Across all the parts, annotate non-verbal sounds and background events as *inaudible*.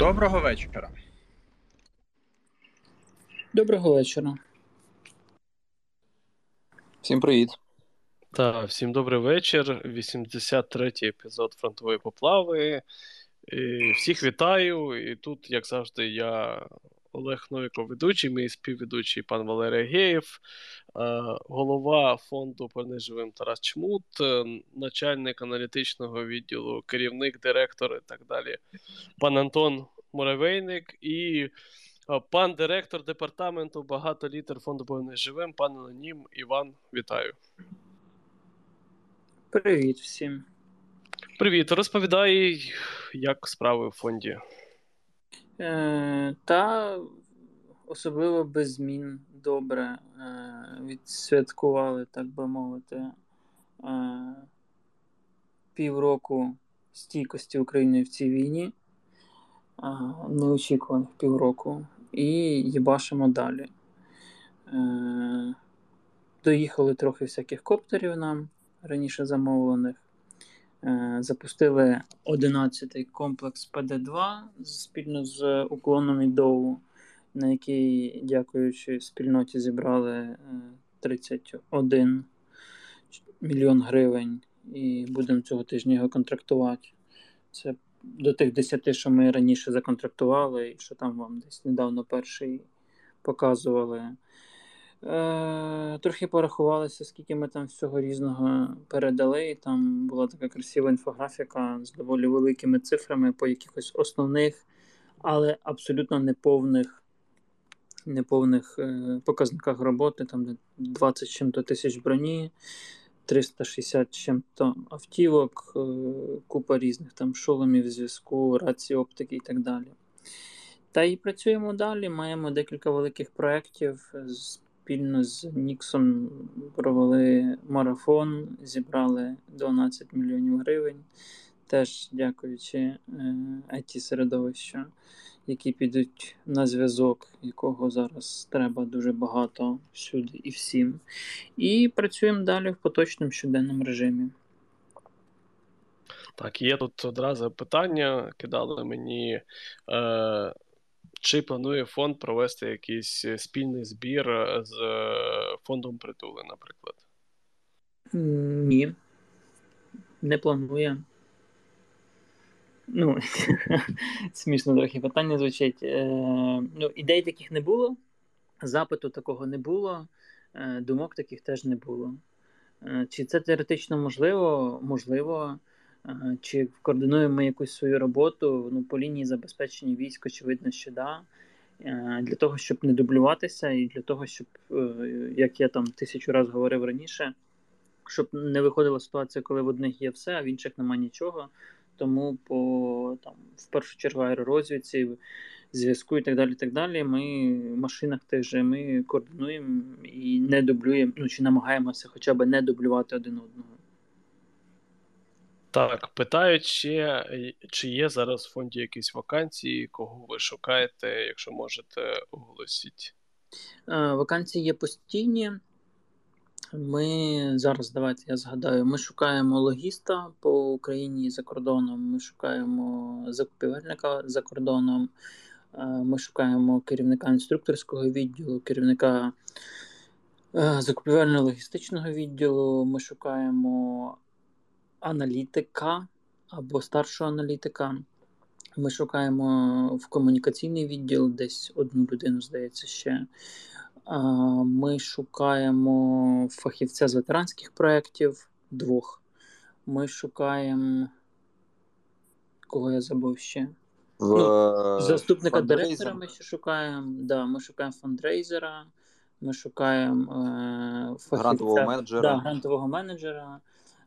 Доброго вечора. Доброго вечора. Всім привіт. Так, всім добрий вечір. 83-й епізод фронтової поплави. І Всіх вітаю. І тут, як завжди, я Олег Новіков, ведучий, мій співведучий пан Валерій Геєв, голова фонду «Понеживим» Тарас Чмут, е, начальник аналітичного відділу, керівник, директор і так далі, пан Антон Муравейник і пан директор департаменту багато літер фонду «Повний пан Анонім Іван. Вітаю. Привіт всім. Привіт. Розповідай, як справи в фонді. Е, Та особливо без змін добре е, відсвяткували, так би мовити, е, півроку стійкості України в цій війні. Неочікуваних півроку. І їбашимо далі. Доїхали трохи всяких коптерів нам раніше замовлених. Е, запустили 11-й комплекс ПД-2 спільно з уклоном і ДОУ, на який, дякуючи спільноті, зібрали 31 е, мільйон гривень і будемо цього тижня його контрактувати. Це до тих 10, що ми раніше законтрактували, і що там вам десь недавно перший показували. Е, Трохи порахувалися, скільки ми там всього різного передали. Там була така красива інфографіка з доволі великими цифрами по якихось основних, але абсолютно неповних неповних е, показниках роботи. Там 20 чим-то тисяч броні, 360 чим-то автівок, е, купа різних там шоломів, зв'язку, рації, оптики і так далі. Та і працюємо далі. Маємо декілька великих проєктів з спільно з Ніксом провели марафон, зібрали 12 мільйонів гривень, теж дякуючи it е, середовищу, які підуть на зв'язок, якого зараз треба дуже багато всюди і всім. І працюємо далі в поточному щоденному режимі. Так, є тут одразу питання. Кидали мені. Е, чи планує фонд провести якийсь е, спільний збір е, з е, фондом притули, наприклад? Ні. Не планує. Ну, *laughs* смішно трохи питання звучить. Е, ну, Ідей таких не було, запиту такого не було, е, думок таких теж не було. Е, чи це теоретично можливо? Можливо. Чи координуємо ми якусь свою роботу ну, по лінії забезпечення військ, очевидно, що да. Е, для того, щоб не дублюватися, і для того, щоб, е, як я там тисячу разів говорив раніше, щоб не виходила ситуація, коли в одних є все, а в інших немає нічого. Тому по там, в першу чергу аеророзвідці, зв'язку і так далі. так далі, Ми в машинах тих же ми координуємо і не дублюємо, ну чи намагаємося хоча б не дублювати один одного. Так, питають ще, чи є зараз в фонді якісь вакансії, кого ви шукаєте, якщо можете оголосіть. Е, вакансії є постійні. Ми зараз, давайте я згадаю, ми шукаємо логіста по Україні за кордоном, ми шукаємо закупівельника за кордоном, е, ми шукаємо керівника інструкторського відділу, керівника е, закупівельно-логістичного відділу, ми шукаємо аналітика або старшого аналітика. Ми шукаємо в комунікаційний відділ десь одну людину, здається, ще. Ми шукаємо фахівця з ветеранських проєктів двох. Ми шукаємо. Кого я забув ще? В... Ну, Заступника фандрейзер. директора ми ще шукаємо. Да, Ми шукаємо фандрейзера, ми шукаємо е, фахівця грантового менеджера. Да, грантового менеджера.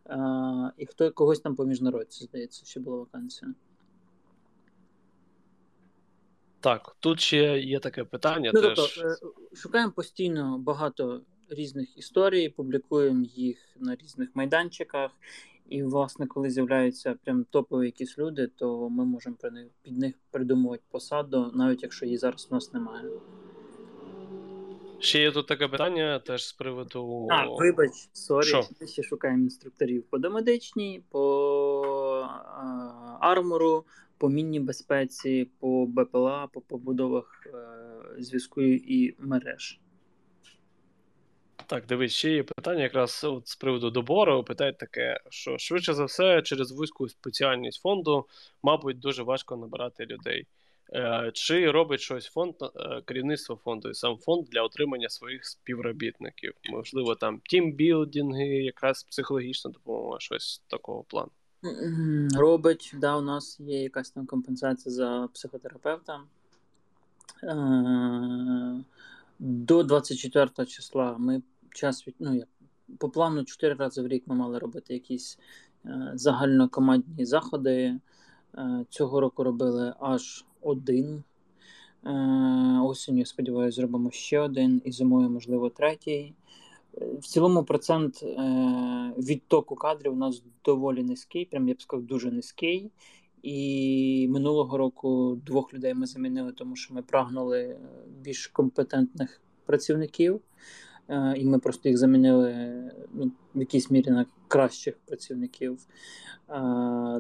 А, І хто когось там по міжнародці, здається, ще була вакансія. Так, тут ще є таке питання. Ну, теж... тобто, е, Шукаємо постійно багато різних історій, публікуємо їх на різних майданчиках. І, власне, коли з'являються прям топові якісь люди, то ми можемо під них придумувати посаду, навіть якщо її зараз у нас немає. Ще є тут таке питання теж з приводу. А, вибач, sorry, ми ще шукаємо інструкторів по домедичній, по армору, по мінній безпеці, по БПЛА, по побудовах е, зв'язку і мереж. Так, дивись, ще є питання якраз от з приводу добору. Питають таке, що швидше за все, через вузьку спеціальність фонду, мабуть, дуже важко набирати людей. Е, чи робить щось фонд, е, керівництво фонду і сам фонд для отримання своїх співробітників? Можливо, там тімбілдинги, якраз психологічна допомога, щось такого плану. Робить, да, у нас є якась там компенсація за психотерапевта. Е, до 24 числа ми час від ну, по плану 4 рази в рік ми мали робити якісь загальнокомандні заходи. Цього року робили аж один. Е, осінню, сподіваюся, зробимо ще один і зимою, можливо, третій. В цілому процент е, відтоку кадрів у нас доволі низький, прям я б сказав, дуже низький. І минулого року двох людей ми замінили, тому що ми прагнули більш компетентних працівників, е, і ми просто їх замінили ну, в якійсь мірі на кращих працівників.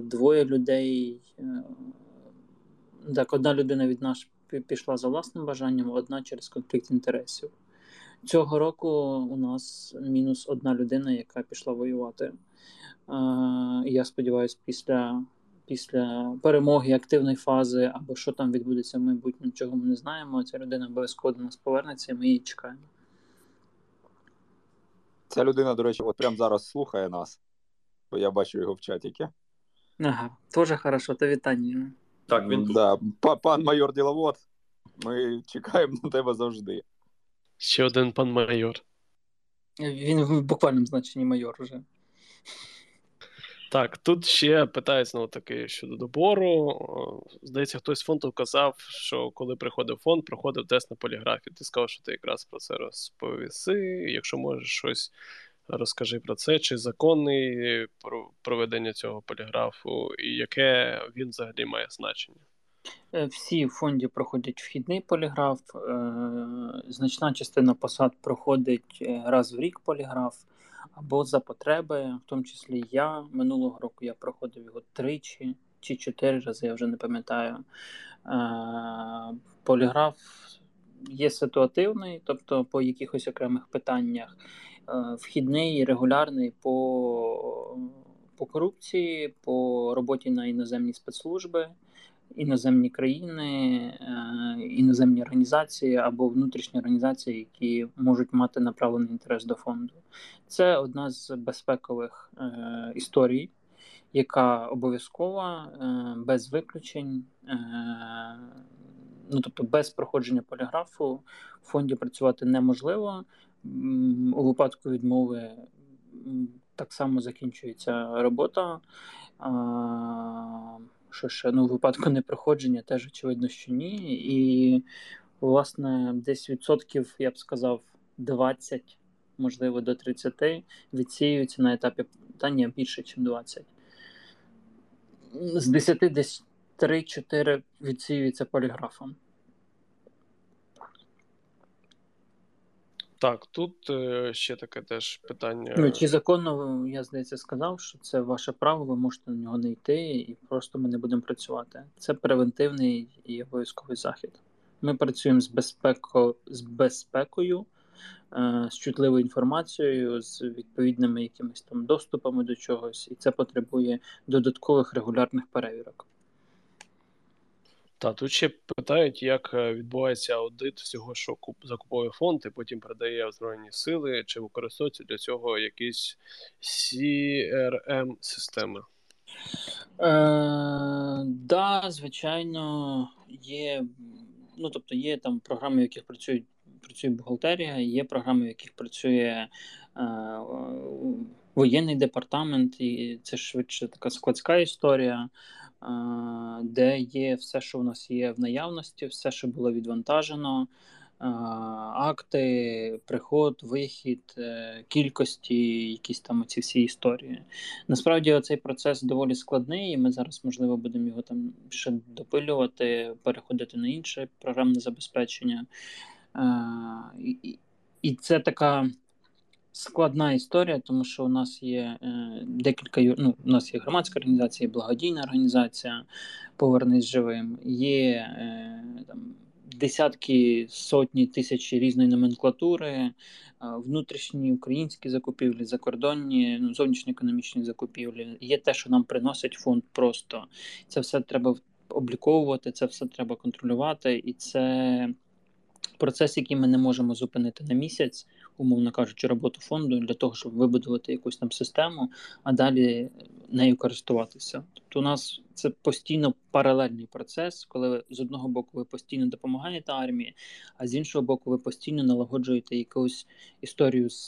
Двоє людей так, одна людина від нас пішла за власним бажанням, одна через конфлікт інтересів. Цього року у нас мінус одна людина, яка пішла воювати. Я сподіваюся, після після перемоги активної фази або що там відбудеться в майбутньому, чого ми не знаємо. Ця людина обов'язково до нас повернеться, і ми її чекаємо. Ця людина, до речі, от прямо зараз слухає нас, бо я бачу його в чаті. Ага, теж хорошо, то вітання. Так, він да. Пан майор Діловод, ми чекаємо на тебе завжди. Ще один пан майор. Він в буквальному значенні майор вже. Так, тут ще питають знову таки щодо добору. Здається, хтось з фонду казав, що коли приходив фонд, проходив тест на поліграфі. Ти сказав, що ти якраз про це розповіси. Якщо можеш щось розкажи про це, чи законний проведення цього поліграфу, і яке він взагалі має значення? Е, всі в фонді проходять вхідний поліграф, е, значна частина посад проходить е, раз в рік поліграф або за потреби, в тому числі я минулого року я проходив його тричі чи чотири рази, я вже не пам'ятаю. Поліграф є ситуативний, тобто по якихось окремих питаннях. Вхідний регулярний по по корупції, по роботі на іноземні спецслужби іноземні країни, е, іноземні організації або внутрішні організації, які можуть мати направлений інтерес до фонду. Це одна з безпекових е, історій, яка обов'язкова, е, без виключень. Ну, тобто без проходження поліграфу в фонді працювати неможливо. У випадку відмови так само закінчується робота. Що ще ну, в випадку непроходження теж очевидно, що ні. І, власне, десь відсотків, я б сказав, 20, можливо, до 30 відсіюються на етапі питання більше, ніж 20. З 10 десь 3-4 відсіюються поліграфом. Так, тут е, ще таке теж питання. Ну, Чи законно, я здається, сказав, що це ваше право, ви можете на нього не йти, і просто ми не будемо працювати. Це превентивний і обов'язковий захід. Ми працюємо з безпеко, з безпекою, з чутливою інформацією, з відповідними якимись там доступами до чогось, і це потребує додаткових регулярних перевірок. Та тут ще питають, як е, відбувається аудит всього, що закуповує фонд, і потім передає Збройні сили, чи використовуються для цього якісь crm системи Е, Да, звичайно, є. Ну, тобто є там програми, в яких працюють працює бухгалтерія, є програми, в яких працює е, воєнний департамент, і це швидше така складська історія де є все, що у нас є в наявності, все, що було відвантажено, акти, приход, вихід, е, кількості, якісь там ці всі історії. Насправді цей процес доволі складний, і ми зараз, можливо, будемо його там ще допилювати, переходити на інше програмне забезпечення. І це така складна історія, тому що у нас є е, декілька ну, у нас є громадська організація, благодійна організація Повернись живим. Є е, там, десятки сотні тисяч різної номенклатури, е, внутрішні українські закупівлі, закордонні, ну, зовнішньоекономічні закупівлі. Є те, що нам приносить фонд просто. Це все треба обліковувати, це все треба контролювати, і це процес, який ми не можемо зупинити на місяць, умовно кажучи, роботу фонду для того, щоб вибудувати якусь там систему, а далі нею користуватися. Тобто, у нас це постійно паралельний процес, коли з одного боку ви постійно допомагаєте армії, а з іншого боку, ви постійно налагоджуєте якусь історію з,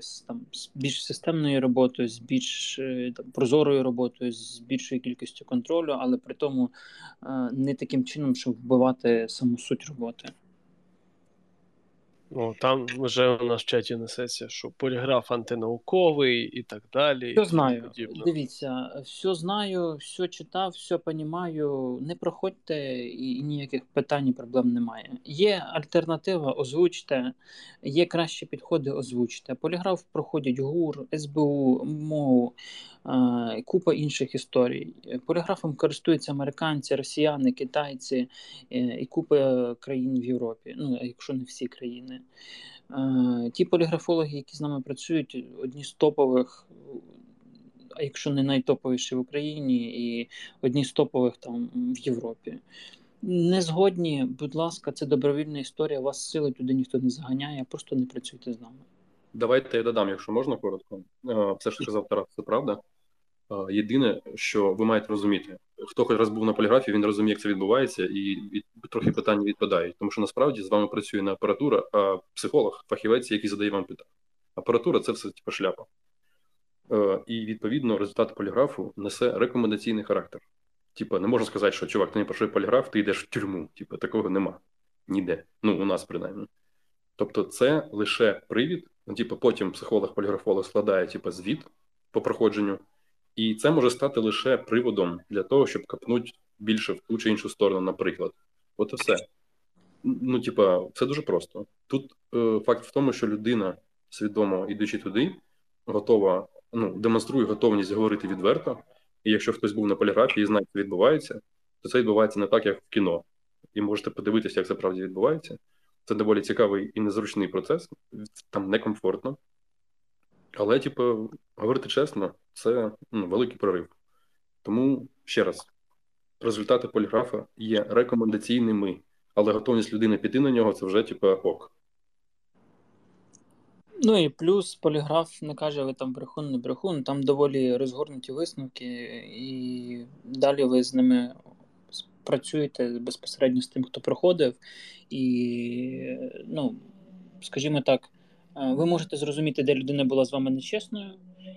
з там з більш системною роботою, з більш е, там, прозорою роботою, з більшою кількістю контролю, але при тому е, не таким чином, щоб вбивати саму суть роботи. Ну, там вже у нас в чаті несеться, що поліграф антинауковий і так далі. Все знаю. Дивіться, все знаю, все читав, все понімаю. Не проходьте і ніяких питань і проблем немає. Є альтернатива, озвучте, є кращі підходи, озвучте. Поліграф проходять ГУР, СБУ, МОУ, купа інших історій. Поліграфом користуються американці, росіяни, китайці е, і купа країн в Європі. Ну, якщо не всі країни. Ті поліграфологи, які з нами працюють, одні з топових, а якщо не найтоповіші в Україні, і одні з топових там в Європі. Не згодні, будь ласка, це добровільна історія. Вас сили туди ніхто не заганяє, просто не працюйте з нами. Давайте я додам, якщо можна коротко. Все, що сказав Тарас, це правда. Єдине, що ви маєте розуміти, хто хоч раз був на поліграфі, він розуміє, як це відбувається, і, трохи питання відпадають. Тому що насправді з вами працює не апаратура, а психолог, фахівець, який задає вам питання. Апаратура це все типу, шляпа. Е, І відповідно результат поліграфу несе рекомендаційний характер. Типа, не можна сказати, що чувак, ти не пройшов поліграф, ти йдеш в тюрму. Типа, такого нема. Ніде. Ну, у нас принаймні. Тобто, це лише привід. Ну, типу, потім психолог-поліграфолог складає типу, звіт по проходженню. І це може стати лише приводом для того, щоб капнути більше в ту чи іншу сторону, наприклад. От і все. Ну, типа, це дуже просто. Тут е, факт в тому, що людина, свідомо ідучи туди, готова, ну, демонструє готовність говорити відверто. І якщо хтось був на поліграфії і знає, що відбувається, то це відбувається не так, як в кіно. І можете подивитися, як це правді відбувається. Це доволі цікавий і незручний процес, там некомфортно. Але, типу, говорити чесно, це ну, великий прорив. Тому ще раз, результати поліграфа є рекомендаційними, але готовність людини піти на нього це вже, типу, ок. Ну і плюс поліграф не каже, ви там брехун, не брехун, там доволі розгорнуті висновки, і далі ви з ними працюєте безпосередньо з тим, хто проходив. І, ну, скажімо так, ви можете зрозуміти, де людина була з вами нечесною,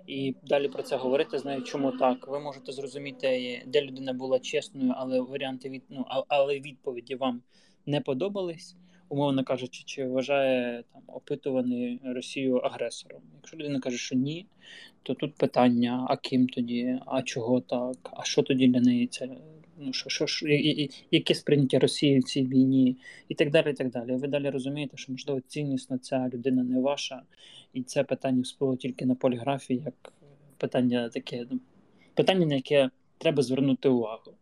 і далі про це говорити. Знаю, чому так. Ви можете зрозуміти, де людина була чесною, але варіанти від ну, але відповіді вам не подобались. Умовно кажучи, чи вважає там опитуваний Росію агресором. Якщо людина каже, що ні, то тут питання: а ким тоді, а чого так, а що тоді для неї це ну, що, що, що, яке сприйняття Росії в цій війні, і так далі. і так далі. Ви далі розумієте, що можливо ціннісно ця людина не ваша, і це питання всплило тільки на поліграфії, як питання таке, ну, питання, на яке треба звернути увагу.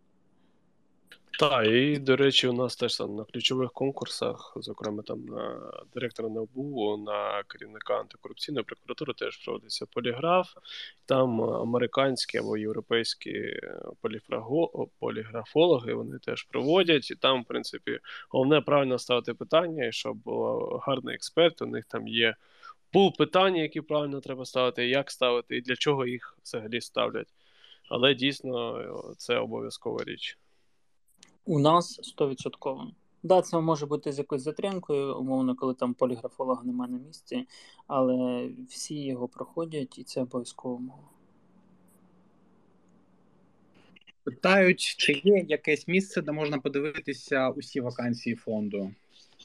Так, і, до речі, у нас теж там на ключових конкурсах, зокрема там на директора НАБУ, на керівника антикорупційної прокуратури теж проводиться поліграф. Там американські або європейські поліграфологи вони теж проводять. І там, в принципі, головне правильно ставити питання, і щоб був гарний експерт. У них там є пул питань, які правильно треба ставити, як ставити, і для чого їх взагалі ставлять. Але дійсно це обов'язкова річ. У нас 100%. Да, це може бути з якоюсь затримкою, умовно, коли там поліграфолога немає на місці, але всі його проходять і це обов'язково мова. Питають, чи є якесь місце, де можна подивитися усі вакансії фонду?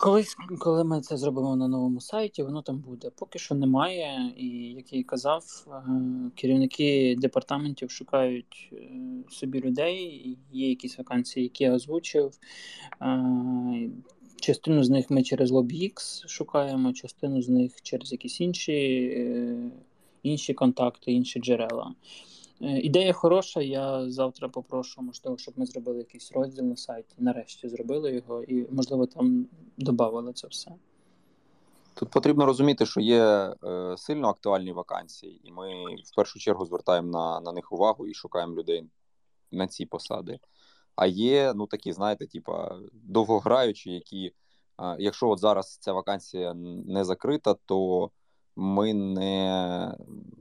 Колись, коли ми це зробимо на новому сайті, воно там буде. Поки що немає. І як я і казав, е, керівники департаментів шукають е, собі людей. Є якісь вакансії, які я озвучив. Е, частину з них ми через LobbyX шукаємо, частину з них через якісь інші, інші контакти, інші джерела. Е, ідея хороша. Я завтра попрошу, можливо, щоб ми зробили якийсь розділ на сайті. Нарешті зробили його, і, можливо, там додали це все. Тут потрібно розуміти, що є е, сильно актуальні вакансії, і ми в першу чергу звертаємо на на них увагу і шукаємо людей на ці посади. А є, ну такі, знаєте, типа довгограючі, які, е, якщо от зараз ця вакансія не закрита, то ми не,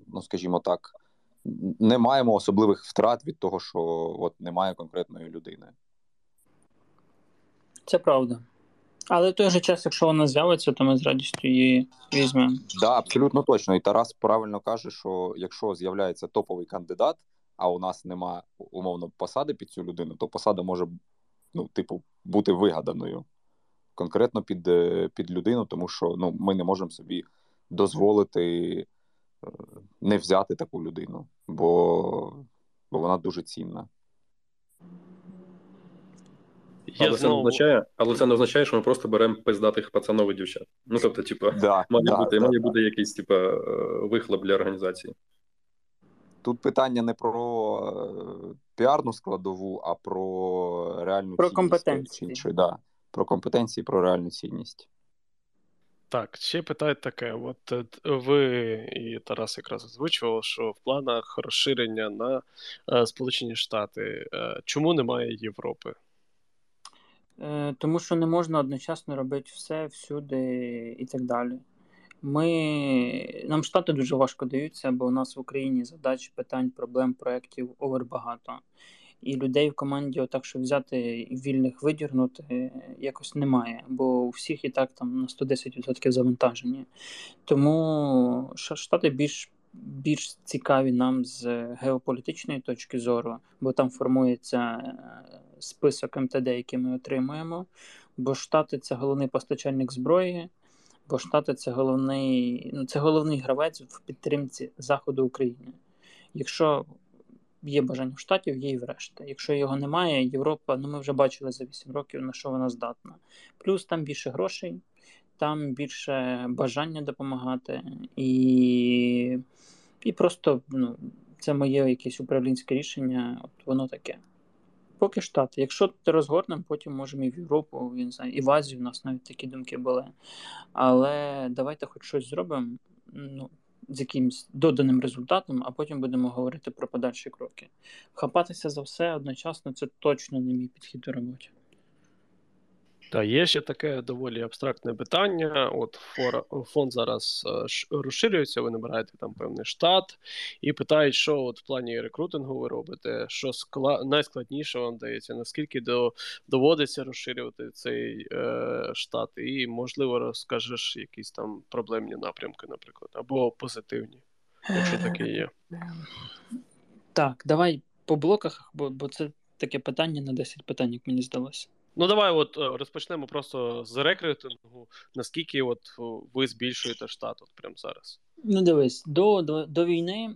ну скажімо так, не маємо особливих втрат від того, що от немає конкретної людини. Це правда. Але в той же час, якщо вона з'явиться, то ми з радістю її візьмемо. Так, да, абсолютно точно. І Тарас правильно каже, що якщо з'являється топовий кандидат, а у нас нема умовно посади під цю людину, то посада може ну, типу, бути вигаданою конкретно під е, під людину, тому що ну, ми не можемо собі дозволити не взяти таку людину, бо, бо вона дуже цінна. Але це, не означає, але це не означає, що ми просто беремо пиздатих пацанов і дівчат. Ну тобто, типу, да, має да, бути да, має да. бути якийсь типу, вихлоп для організації. Тут питання не про піарну складову, а про реальну про цінність. компетенції. Чи, да, про компетенції, про реальну цінність. Так, ще питають таке: от ви і Тарас якраз озвучував, що в планах розширення на е, Сполучені Штати. Е, чому немає Європи? Тому що не можна одночасно робити все всюди і так далі. Ми нам штати дуже важко даються, бо у нас в Україні задач, питань, проблем, проєктів овер багато. І людей в команді, отак, щоб взяти і вільних видірнути, якось немає, бо у всіх і так там на 110% завантажені. Тому штати більш більш цікаві нам з геополітичної точки зору, бо там формується список МТД, який ми отримуємо. Бо Штати це головний постачальник зброї, бо Штати це головний ну, це головний гравець в підтримці Заходу України. Якщо є бажання в штатів, є і в решти. Якщо його немає, Європа, ну ми вже бачили за 8 років, на що вона здатна. Плюс там більше грошей, там більше бажання допомагати, і і просто ну, це моє якесь управлінське рішення, от воно таке. Поки штати. Якщо ти розгорнемо, потім можемо і в Європу, не знаю, і в Азію у нас навіть такі думки були. Але давайте хоч щось зробимо ну, з якимось доданим результатом, а потім будемо говорити про подальші кроки. Хапатися за все одночасно це точно не мій підхід до роботи. Та є ще таке доволі абстрактне питання. От фонд зараз розширюється, ви набираєте там певний штат і питають, що от в плані рекрутингу ви робите, що скла... найскладніше вам дається, наскільки до... доводиться розширювати цей е, штат, і, можливо, розкажеш якісь там проблемні напрямки, наприклад, або позитивні, якщо таке є. Так, давай по блоках, бо, бо це таке питання на 10 питань, як мені здалося. Ну, давай от розпочнемо просто з рекрутингу. Наскільки от ви збільшуєте штат от прямо зараз? Ну, дивись, до до, до війни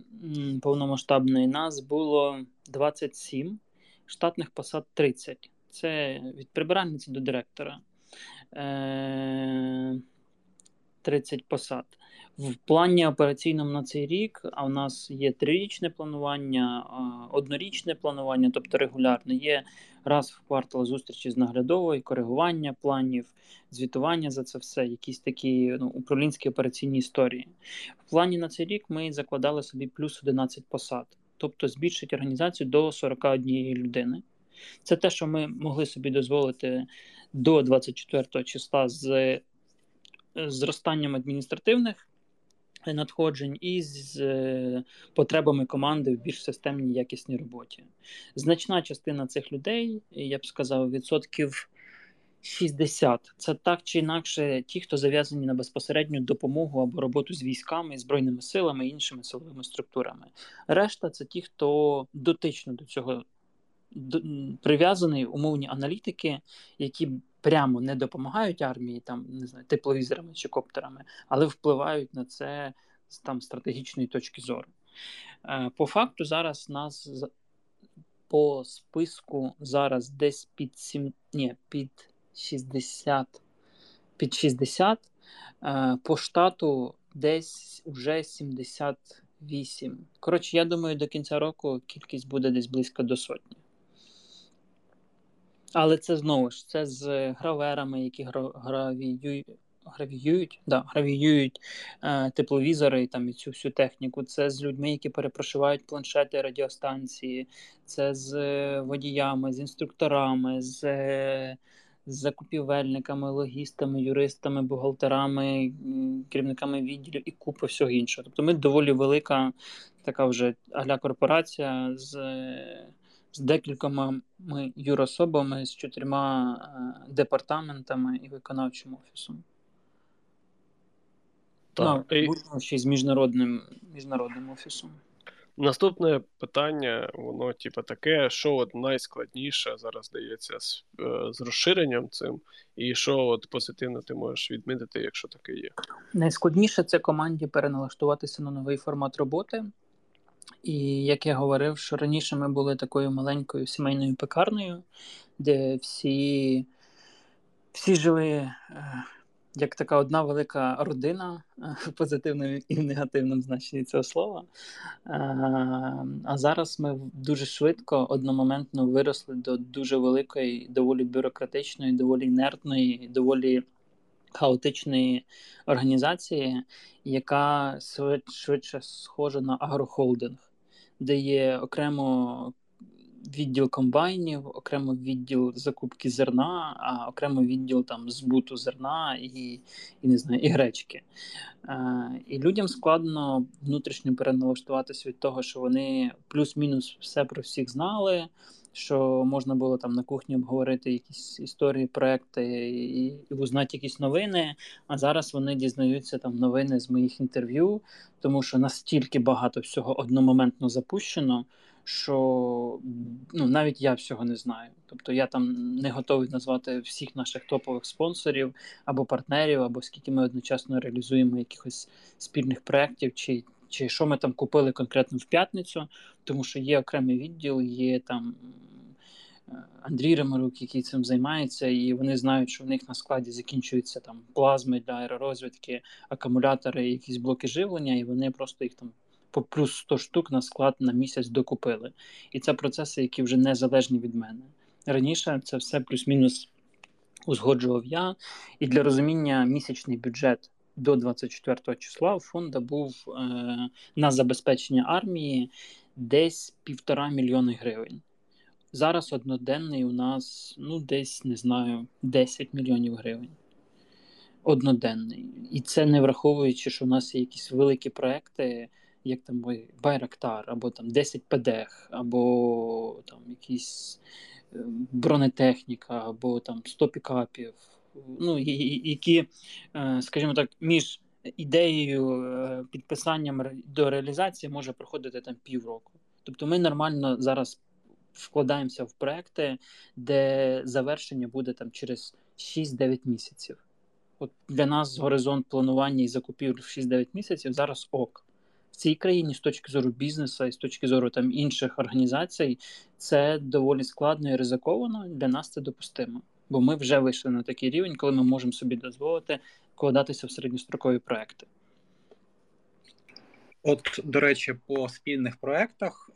повномасштабної нас було 27, штатних посад 30. Це від прибиральниці до директора. Е- 30 посад. В плані операційному на цей рік, а в нас є трирічне планування, однорічне планування, тобто регулярне. Є раз в квартал зустрічі з наглядовою, коригування планів, звітування за це все, якісь такі ну, управлінські операційні історії. В плані на цей рік ми закладали собі плюс 11 посад, тобто збільшить організацію до 41 людини. Це те, що ми могли собі дозволити до 24 числа з зростанням адміністративних надходжень і з е, потребами команди в більш системній якісній роботі. Значна частина цих людей, я б сказав, відсотків 60 це так чи інакше ті, хто зав'язані на безпосередню допомогу або роботу з військами, збройними силами і іншими силовими структурами. Решта це ті, хто дотично до цього прив'язаний умовні аналітики, які прямо не допомагають армії, там не знаю, тепловізорами чи коптерами, але впливають на це з там стратегічної точки зору. Е, по факту, зараз нас по списку зараз десь під 7, ні, під 60 під 60, е, по штату десь уже 78. Коротше, я думаю, до кінця року кількість буде десь близько до сотні. Але це знову ж це з граверами, які гравіюють гравіюють, да, гравіюють е, тепловізори і там і цю всю техніку. Це з людьми, які перепрошивають планшети радіостанції, це з водіями, з інструкторами, з з закупівельниками, логістами, юристами, бухгалтерами, керівниками відділів і купа всього іншого. Тобто ми доволі велика така вже аля корпорація з з декількома юрособами, з чотирма е, департаментами і виконавчим офісом. Так. Ну, і... ще й з міжнародним міжнародним офісом. Наступне питання, воно, типу, таке, що от найскладніше зараз дається з, е, з розширенням цим, і що от позитивно ти можеш відмітити, якщо таке є. Найскладніше це команді переналаштуватися на новий формат роботи. І як я говорив, що раніше ми були такою маленькою сімейною пекарнею, де всі всі жили е, як така одна велика родина в позитивному і в негативному значенні цього слова. А зараз ми дуже швидко, одномоментно виросли до дуже великої, доволі бюрократичної, доволі інертної, доволі хаотичної організації, яка швидше схожа на агрохолдинг, де є окремо відділ комбайнів, окремо відділ закупки зерна, а окремо відділ там збуту зерна і і не знаю, і гречки. Е, І людям складно внутрішньо переналаштуватися від того, що вони плюс-мінус все про всіх знали. Що можна було там на кухні обговорити якісь історії, проекти і і узнати якісь новини. А зараз вони дізнаються там новини з моїх інтерв'ю, тому що настільки багато всього одномоментно запущено, що ну, навіть я всього не знаю. Тобто я там не готовий назвати всіх наших топових спонсорів або партнерів, або скільки ми одночасно реалізуємо якихось спільних проєктів, чи чи що ми там купили конкретно в п'ятницю, тому що є окремий відділ, є там. Е, Андрій Ремарук, який цим займається, і вони знають, що в них на складі закінчуються там плазми для аеророзвідки, акумулятори, якісь блоки живлення, і вони просто їх там по плюс 100 штук на склад на місяць докупили. І це процеси, які вже не залежні від мене. Раніше це все плюс-мінус узгоджував я. І для розуміння місячний бюджет до 24 числа у фонду був е, на забезпечення армії десь півтора мільйони гривень. Зараз одноденний у нас ну десь не знаю 10 мільйонів гривень. Одноденний. І це не враховуючи, що у нас є якісь великі проекти як там Байрактар, або там 10 ПДХ, або там якісь е, бронетехніка, або там 100 пікапів, ну, які, е, скажімо так, між ідеєю е, підписанням до реалізації може проходити там півроку. Тобто ми нормально зараз вкладаємося в проекти, де завершення буде там через 6-9 місяців. От Для нас горизонт планування і закупівлі в 6-9 місяців зараз ок в цій країні з точки зору бізнесу і з точки зору там інших організацій, це доволі складно і ризиковано. Для нас це допустимо, бо ми вже вийшли на такий рівень, коли ми можемо собі дозволити вкладатися в середньострокові проекти. От, до речі, по спільних проектах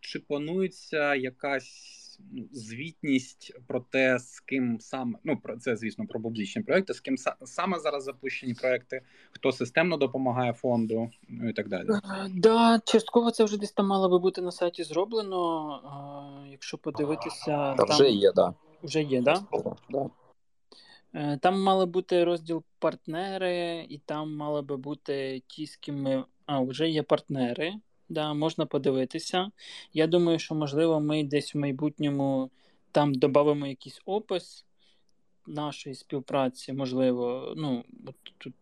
чи планується якась Ну, звітність про те, з ким саме ну про це, звісно, про публічні проекти, з ким саме зараз запущені проекти, хто системно допомагає фонду, ну і так далі. Е, да, частково це вже десь там мало би бути на сайті зроблено. Якщо подивитися, Та вже є, да. Вже є, да? да. Е, там мали бути розділ партнери, і там мали би бути ті, з ким ми. А, вже є партнери. Да, можна подивитися. Я думаю, що, можливо, ми десь в майбутньому там додамо якийсь опис нашої співпраці, можливо, ну,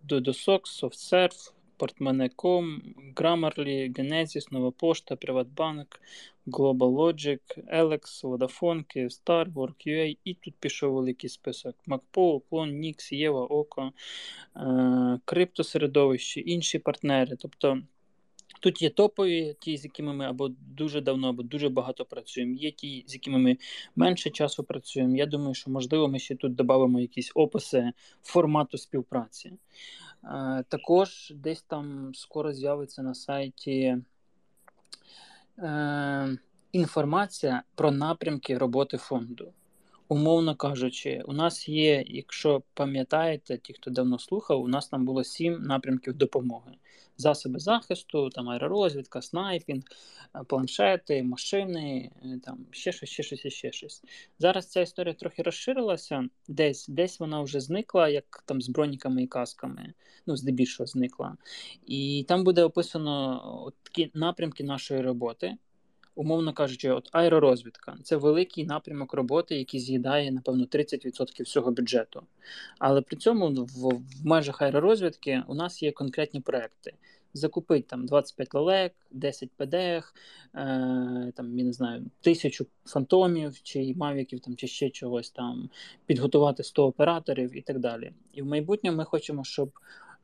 до досок, SoftServe, Portmane.com, Grammarly, Genesis, Нова Пошта, Приватбанк, GlobalLogic, Alex, Vodafone, Kyivstar, WorkUA, і тут пішов великий список: MacPo, Клон, Nix, Єва, Око, е, криптосередовище, інші партнери. Тобто Тут є топові, ті, з якими ми або дуже давно, або дуже багато працюємо. Є ті, з якими ми менше часу працюємо. Я думаю, що можливо ми ще тут додамо якісь описи формату співпраці. Е, також десь там скоро з'явиться на сайті е, інформація про напрямки роботи фонду. Умовно кажучи, у нас є, якщо пам'ятаєте, ті, хто давно слухав, у нас там було сім напрямків допомоги: засоби захисту, там аеророзвідка, снайпінг, е, планшети, машини, е, там ще щось, ще щось, ще щось. Зараз ця історія трохи розширилася, десь десь вона вже зникла, як там з броніками і касками, ну здебільшого зникла. І там буде описано такі напрямки нашої роботи умовно кажучи, от аеророзвідка це великий напрямок роботи, який з'їдає, напевно, 30% всього бюджету. Але при цьому в, в межах аеророзвідки у нас є конкретні проекти. Закупить там 25 лелек, 10 ПДХ, е, там, я не знаю, тисячу фантомів чи мавіків там, чи ще чогось там, підготувати 100 операторів і так далі. І в майбутньому ми хочемо, щоб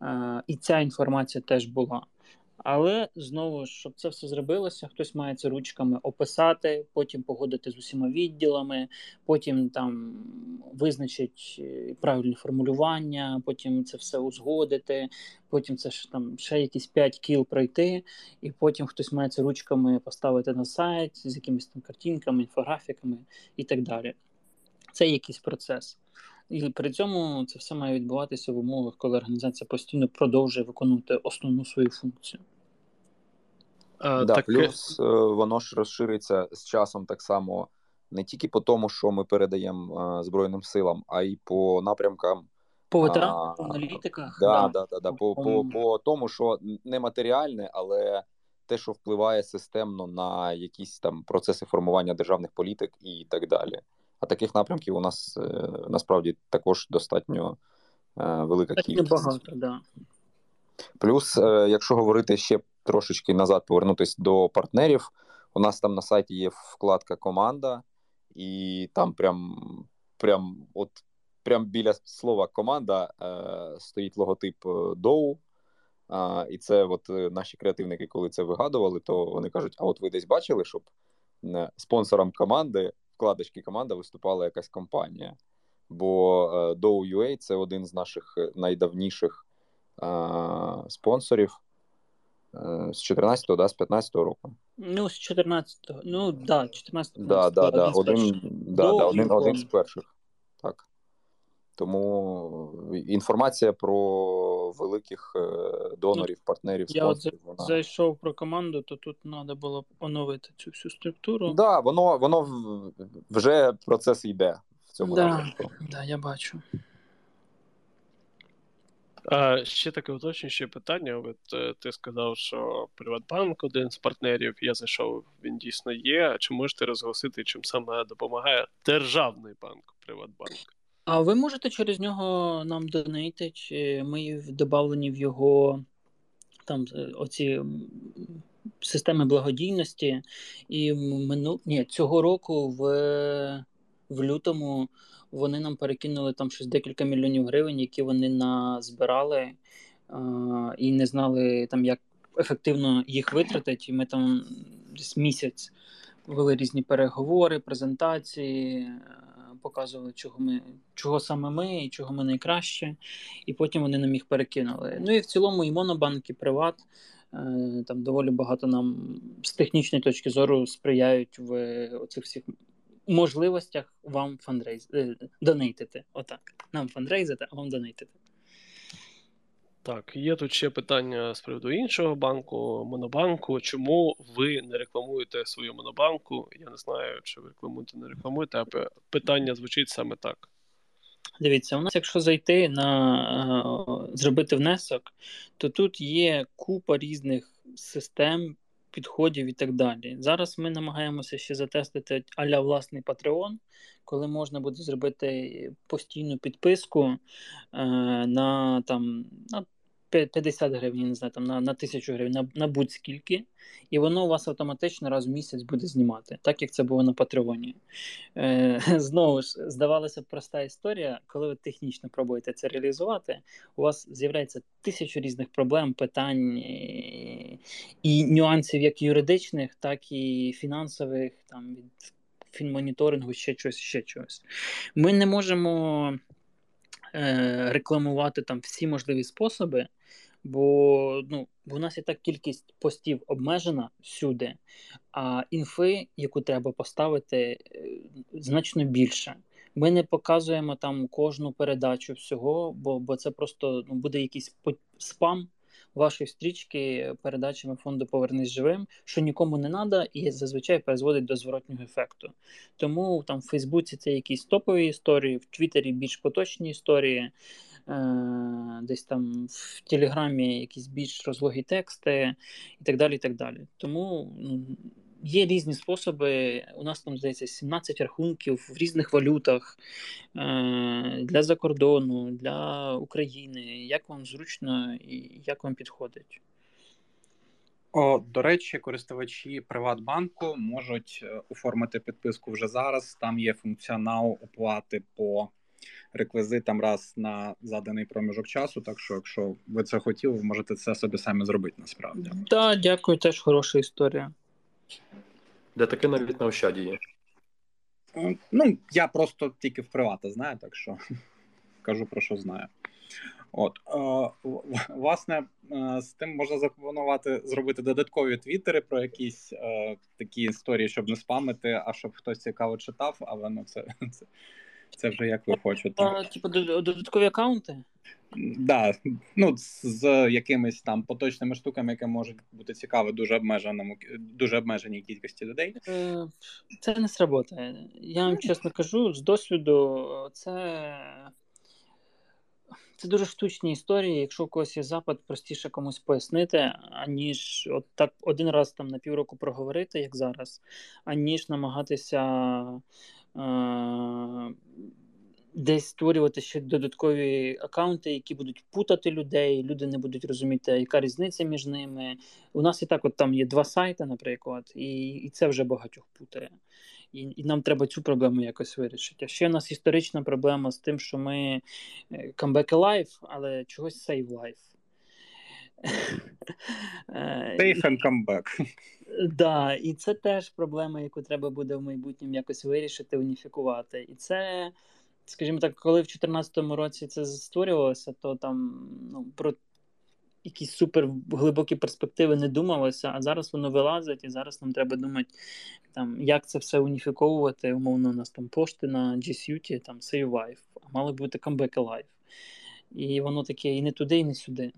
е, і ця інформація теж була. Але знову, щоб це все зробилося, хтось має це ручками описати, потім погодити з усіма відділами, потім там визначить е, правильні формулювання, потім це все узгодити, потім це ж там ще якісь 5 кіл пройти, і потім хтось має це ручками поставити на сайт з якимись там картинками, інфографіками і так далі. Це якийсь процес. І при цьому це все має відбуватися в умовах, коли організація постійно продовжує виконувати основну свою функцію. А, да, так... Плюс е, воно ж розшириться з часом так само не тільки по тому, що ми передаємо е, Збройним силам, а й по напрямкам. По ветеранах, по аналітиках. Да, да, да, да, По, по, по тому, що не матеріальне, але те, що впливає системно на якісь там процеси формування державних політик і так далі. А таких напрямків у нас е, насправді також достатньо е, велика кількість. багато, да. Плюс, е, якщо говорити ще трошечки назад, повернутися до партнерів, у нас там на сайті є вкладка Команда, і там прям прям от прям біля слова команда е, стоїть логотип Доу. А, І це от наші креативники, коли це вигадували, то вони кажуть: а от ви десь бачили, щоб спонсором команди вкладочки команда виступала якась компанія. Бо е, Dow.ua – це один з наших е, найдавніших а, е, спонсорів з 14-го, да, з 15-го року. Ну, з 14-го. Ну, да, 14-го. Да, да, да, один, да, да, один, один з перших. Так. Тому інформація про великих донорів, ну, партнерів. Я от вона... зайшов про команду, то тут треба було оновити цю всю структуру. Так, да, воно воно вже процес йде в цьому да, напрямку. Так, да, я бачу. А, Ще таке уточнююче питання. От е, ти сказав, що Приватбанк один з партнерів. Я зайшов, він дійсно є. Чи можете розголосити, чим саме допомагає державний банк Приватбанк? А ви можете через нього нам донейти, чи ми додавлені в його там е, оці системи благодійності, і мину... Ні, цього року в в лютому вони нам перекинули там щось декілька мільйонів гривень, які вони назбирали а, і не знали там, як ефективно їх витратити. І ми там десь місяць вели різні переговори, презентації показували, чого ми, чого саме ми і чого ми найкраще, і потім вони нам їх перекинули. Ну і в цілому, і Монобанк, і Приват е, там доволі багато нам з технічної точки зору сприяють в оцих всіх можливостях вам фандрейз е, донейтити. Отак. Нам фандрейзити, а вам донейтити. Так, є тут ще питання з приводу іншого банку, Монобанку. Чому ви не рекламуєте свою монобанку? Я не знаю, чи ви рекламуєте, не рекламуєте, а питання звучить саме так. Дивіться, у нас, якщо зайти на е, зробити внесок, то тут є купа різних систем, підходів і так далі. Зараз ми намагаємося ще затестити аля власний Patreon, коли можна буде зробити постійну підписку е, на там на 50 гривень, не знаю, там на на 1000 гривень, на на будь-скільки, і воно у вас автоматично раз в місяць буде знімати, так як це було на Патреоні. Е, *laughs* Знову ж, здавалося б, проста історія, коли ви технічно пробуєте це реалізувати, у вас з'являється тисячу різних проблем, питань і, і нюансів, як юридичних, так і фінансових, там від фінмоніторингу, ще чогось, ще чогось. Ми не можемо рекламувати там всі можливі способи, бо ну, у нас і так кількість постів обмежена всюди, а інфи, яку треба поставити, е, значно більше. Ми не показуємо там кожну передачу всього, бо бо це просто ну, буде якийсь спам вашої стрічки передачами фонду Повернись живим, що нікому не треба, і зазвичай призводить до зворотнього ефекту. Тому там в Фейсбуці це якісь топові історії, в Твіттері більш поточні історії, е- десь там в Телеграмі якісь більш розлогі тексти і так далі. і так далі. Тому ну, Є різні способи. У нас там здається 17 рахунків в різних валютах е, для закордону, для України. Як вам зручно і як вам підходить? О, До речі, користувачі Приватбанку можуть е, оформити підписку вже зараз. Там є функціонал оплати по реквізитам раз на заданий проміжок часу. Так що, якщо ви це хотіли, ви можете це собі самі зробити насправді. Так, да, дякую, теж хороша історія. Де таке навіть на Ощаді є. Е, ну, я просто тільки в привата знаю, так що *laughs* кажу про що знаю. От, е, власне, е, з тим можна запропонувати зробити додаткові твіттери про якісь е, такі історії, щоб не спамити, а щоб хтось цікаво читав, але ну це *laughs* це, це вже як ви хочете. Типу додаткові аккаунти? Да, ну з якимись там поточними штуками, які можуть бути цікаві дуже обмеженому, дуже обмеженій кількості людей. Е, це не сработає. Я вам чесно кажу, з досвіду це. Це дуже штучні історії. Якщо у когось є запит, простіше комусь пояснити, аніж от так один раз там на півроку проговорити, як зараз, аніж намагатися е- десь створювати ще додаткові аккаунти, які будуть путати людей, люди не будуть розуміти, яка різниця між ними. У нас і так от там є два сайти, наприклад, і і це вже багатьох путає. І і нам треба цю проблему якось вирішити. А ще у нас історична проблема з тим, що ми е, comeback alive, але чогось save life. *laughs* Е, Safe and comeback. *laughs* Да, і це теж проблема, яку треба буде в майбутньому якось вирішити, уніфікувати. І це скажімо так, коли в 2014 році це створювалося, то там ну, про якісь супер глибокі перспективи не думалося, а зараз воно вилазить, і зараз нам треба думати, там, як це все уніфіковувати. Умовно, у нас там пошти на G Suite, там Save Life, а мали бути Comeback Alive. І воно таке і не туди, і не сюди.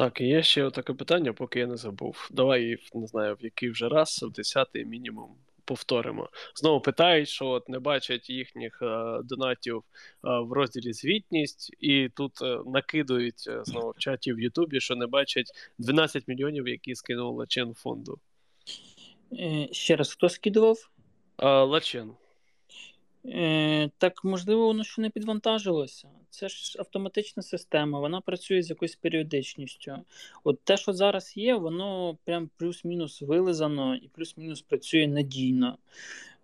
Так, і є ще таке питання, поки я не забув. Давай не знаю, в який вже раз, в десятий мінімум повторимо. Знову питають, що от не бачать їхніх е, донатів е, в розділі звітність, і тут е, накидують е, знову в чаті в Ютубі, що не бачать 12 мільйонів, які скинув Лачен фонду. Е, ще раз хто скидував? Лачен. Е, Так, можливо, воно ще не підвантажилося. Це ж автоматична система, вона працює з якоюсь періодичністю. От те, що зараз є, воно прям плюс-мінус вилизано і плюс-мінус працює надійно.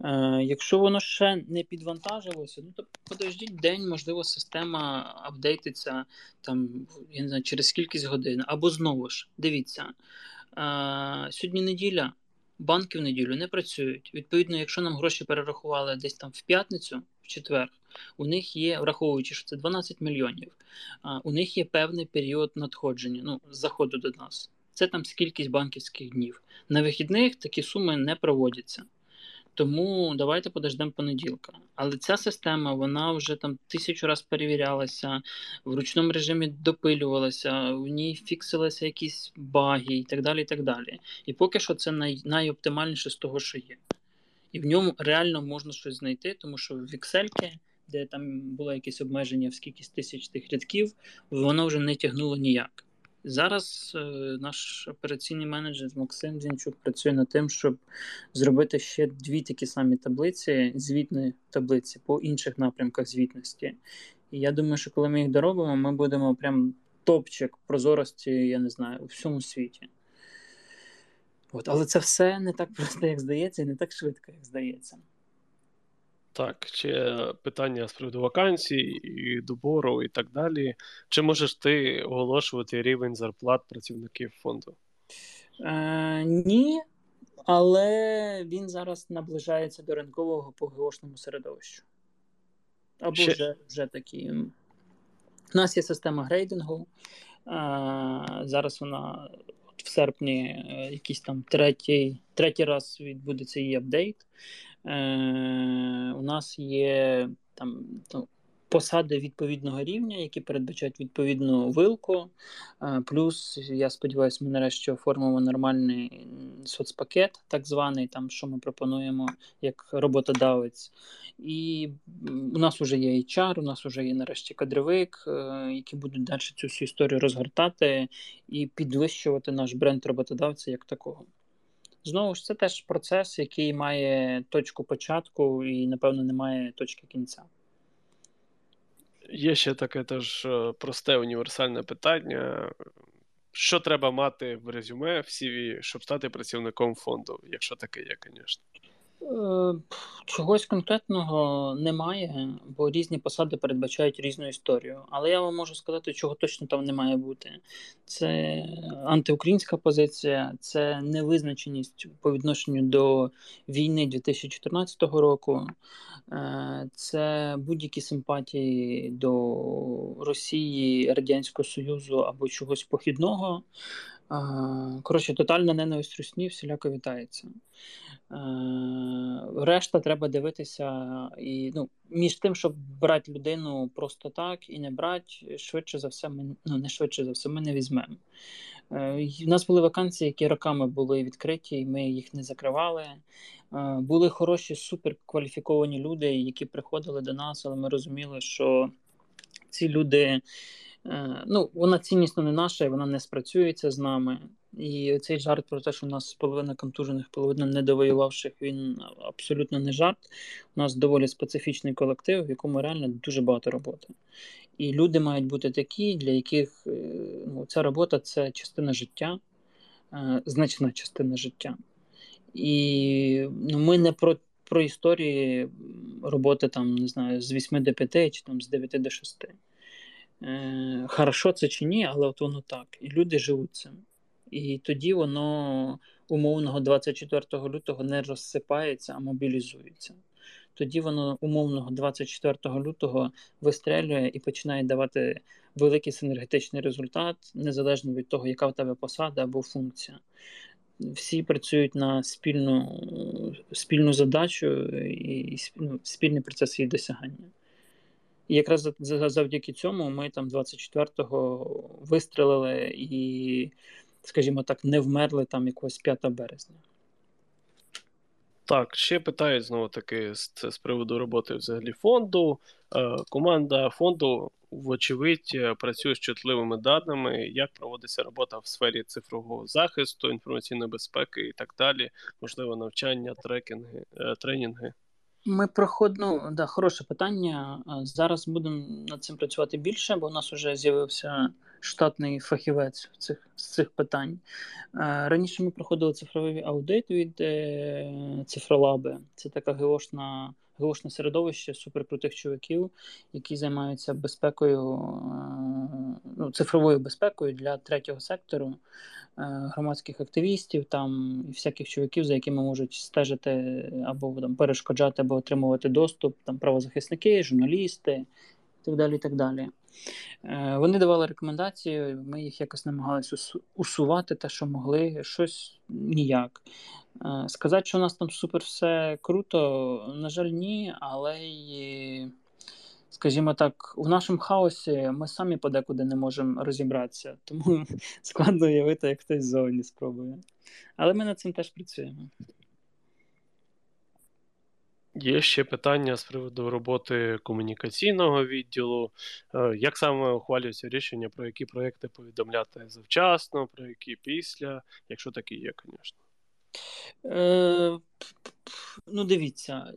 Е, Якщо воно ще не підвантажилося, ну то подождіть день, можливо, система апдейтиться там, я не знаю, через кількість годин. Або знову ж, дивіться, е, сьогодні неділя банки в неділю не працюють. Відповідно, якщо нам гроші перерахували десь там в п'ятницю, в четвер, у них є, враховуючи, що це 12 мільйонів, у них є певний період надходження, ну, заходу до нас. Це там скількись банківських днів. На вихідних такі суми не проводяться. Тому давайте подождемо понеділка. Але ця система вона вже там тисячу раз перевірялася, в ручному режимі допилювалася, в ній фіксилися якісь баги і так далі. І так далі. І поки що це най, найоптимальніше з того, що є. І в ньому реально можна щось знайти, тому що в Excel, де там було якесь обмеження в скількись тисяч тих рядків, воно вже не тягнуло ніяк. Зараз е, наш операційний менеджер Максим Зінчук працює над тим, щоб зробити ще дві такі самі таблиці, звітні таблиці по інших напрямках звітності. І я думаю, що коли ми їх доробимо, ми будемо прям топчик прозорості, я не знаю, у всьому світі. От, Але це все не так просто, як здається, і не так швидко, як здається. Так, ще питання з приводу вакансій, і добору і так далі. Чи можеш ти оголошувати рівень зарплат працівників фонду? Е, Ні, але він зараз наближається до ринкового по геошному середовищу. Або ще... вже вже такі. У нас є система грейдингу. А, Зараз вона в серпні е, якийсь там третій третій раз відбудеться її апдейт. Е, У нас є там ну, посади відповідного рівня, які передбачають відповідну вилку. Плюс, я сподіваюся, ми нарешті оформимо нормальний соцпакет, так званий, там, що ми пропонуємо як роботодавець. І у нас вже є HR, у нас вже є нарешті кадровик, е, які будуть далі цю всю історію розгортати і підвищувати наш бренд роботодавця як такого. Знову ж це теж процес, який має точку початку і, напевно, не має точки кінця. Є ще таке теж е, просте універсальне питання. Що треба мати в резюме в CV, щоб стати працівником фонду, якщо таке є, звісно. Е, чогось конкретного немає, бо різні посади передбачають різну історію. Але я вам можу сказати, чого точно там не має бути. Це антиукраїнська позиція, це невизначеність по відношенню до війни 2014 року, е, це будь-які симпатії до Росії, Радянського Союзу або чогось похідного. Коротше, тотальна ненависть русні всіляко вітається. Решта треба дивитися і ну, між тим, щоб брати людину просто так і не брати, швидше за все, ми ну не швидше за все, ми не візьмемо. Е, у нас були вакансії, які роками були відкриті, і ми їх не закривали. Е, були хороші, суперкваліфіковані люди, які приходили до нас, але ми розуміли, що ці люди. Е, ну, вона ціннісно не наша, і вона не спрацюється з нами. І цей жарт про те, що у нас половина контужених, половина недовоювавших, він абсолютно не жарт. У нас доволі специфічний колектив, в якому реально дуже багато роботи. І люди мають бути такі, для яких е, ну, ця робота це частина життя, е, значна частина життя. І ну, ми не про про історії роботи там, не знаю, з 8 до 5 чи там з 9 до 6. Е, Хорошо це чи ні, але от воно так. І люди живуть цим. І тоді воно умовного 24 лютого не розсипається, а мобілізується. Тоді воно умовного 24 лютого вистрелює і починає давати великий синергетичний результат, незалежно від того, яка в тебе посада або функція. Всі працюють на спільну спільну задачу і ну, спільний процес її досягання. І якраз завдяки цьому ми там 24-го вистрелили і скажімо так, не вмерли там якогось 5 березня. Так, ще питають знову таки це з приводу роботи взагалі фонду. Е, команда фонду, вочевидь, е, працює з чутливими даними, як проводиться робота в сфері цифрового захисту, інформаційної безпеки і так далі, можливо, навчання, трекінги, е, тренінги. Ми проходимо, да, хороше питання. Зараз будемо над цим працювати більше, бо у нас вже з'явився штатний фахівець в цих з цих питань. Раніше ми проходили цифровий аудит від е, цифролаби. Це така геошна. Геошне середовище суперкрутих чуваків, які займаються безпекою, е, ну, цифровою безпекою для третього сектору, громадських активістів там і всяких чуваків, за якими можуть стежити або там перешкоджати, або отримувати доступ, там правозахисники, журналісти і так далі. І так далі. Е, вони давали рекомендації, ми їх якось намагалися усувати те, що могли, щось ніяк. Е, сказати, що у нас там супер все круто, на жаль, ні, але й, скажімо так, у нашому хаосі ми самі подекуди не можемо розібратися, тому *laughs* складно уявити, як хтось ззовні спробує. Але ми над цим теж працюємо. Є ще питання з приводу роботи комунікаційного відділу. Е, як саме ухвалюється рішення, про які проекти повідомляти завчасно, про які після, якщо такі є, звісно. Е, Ну, дивіться,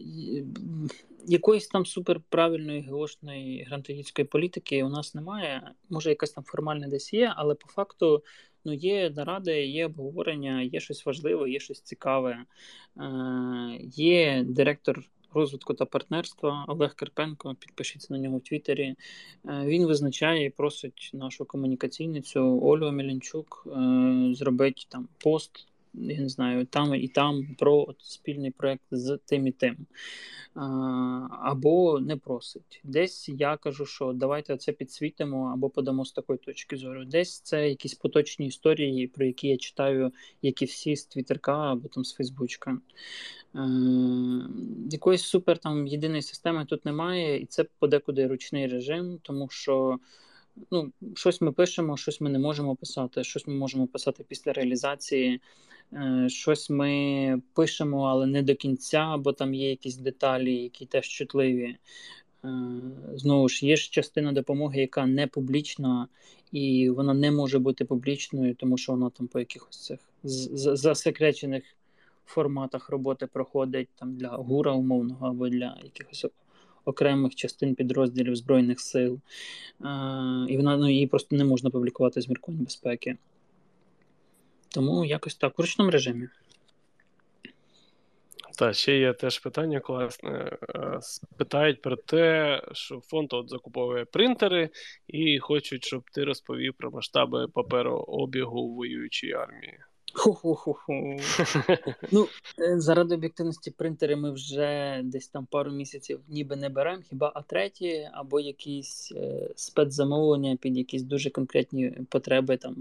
якоїсь там суперправильної геошної грантоїдської політики у нас немає. Може, якась там формальна десь є, але по факту ну, є наради, є обговорення, є щось важливе, є щось цікаве. Е, Є директор розвитку та партнерства Олег Карпенко. Підпишіться на нього в Твіттері. Е, Він визначає і просить нашу комунікаційницю Олю Мілянчук е, зробити там пост я не знаю, там і там про от, спільний проект з тим і тим. А, Або не просить. Десь я кажу, що давайте це підсвітимо або подамо з такої точки зору. Десь це якісь поточні історії, про які я читаю, як і всі з Твіттерка або там з Фейсбучка. Е, Якоїсь супер там єдиної системи тут немає, і це подекуди ручний режим, тому що ну, щось ми пишемо, щось ми не можемо писати, щось ми можемо писати після реалізації. Е, щось ми пишемо, але не до кінця, бо там є якісь деталі, які теж чутливі. Е, знову ж, є ж частина допомоги, яка не публічна, і вона не може бути публічною, тому що вона там по якихось цих засекречених форматах роботи проходить там для гура умовного або для якихось окремих частин підрозділів Збройних сил. І вона ну, її просто не можна публікувати з міркувань безпеки. Тому якось так, у ручному режимі. Так, ще є теж питання класне. Е, питають про те, що фонд от закуповує принтери і хочуть, щоб ти розповів про масштаби паперообігу воюючої армії. Ху-ху-ху-ху. *laughs* Ну, е, заради об'єктивності принтери ми вже десь там пару місяців ніби не беремо, хіба а треті, або якісь е, спецзамовлення під якісь дуже конкретні потреби там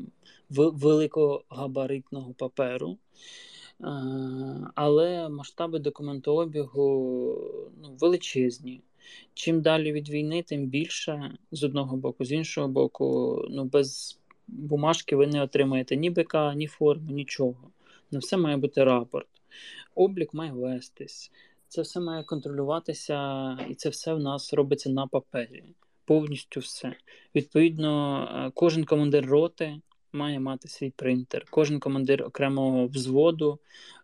великогабаритного паперу. Е, але масштаби документообігу ну, величезні. Чим далі від війни, тим більше з одного боку, з іншого боку, ну без бумажки ви не отримаєте ні БК, ні форму, нічого. На все має бути рапорт. Облік має вестись. Це все має контролюватися, і це все в нас робиться на папері. Повністю все. Відповідно, е, кожен командир роти має мати свій принтер. Кожен командир окремого взводу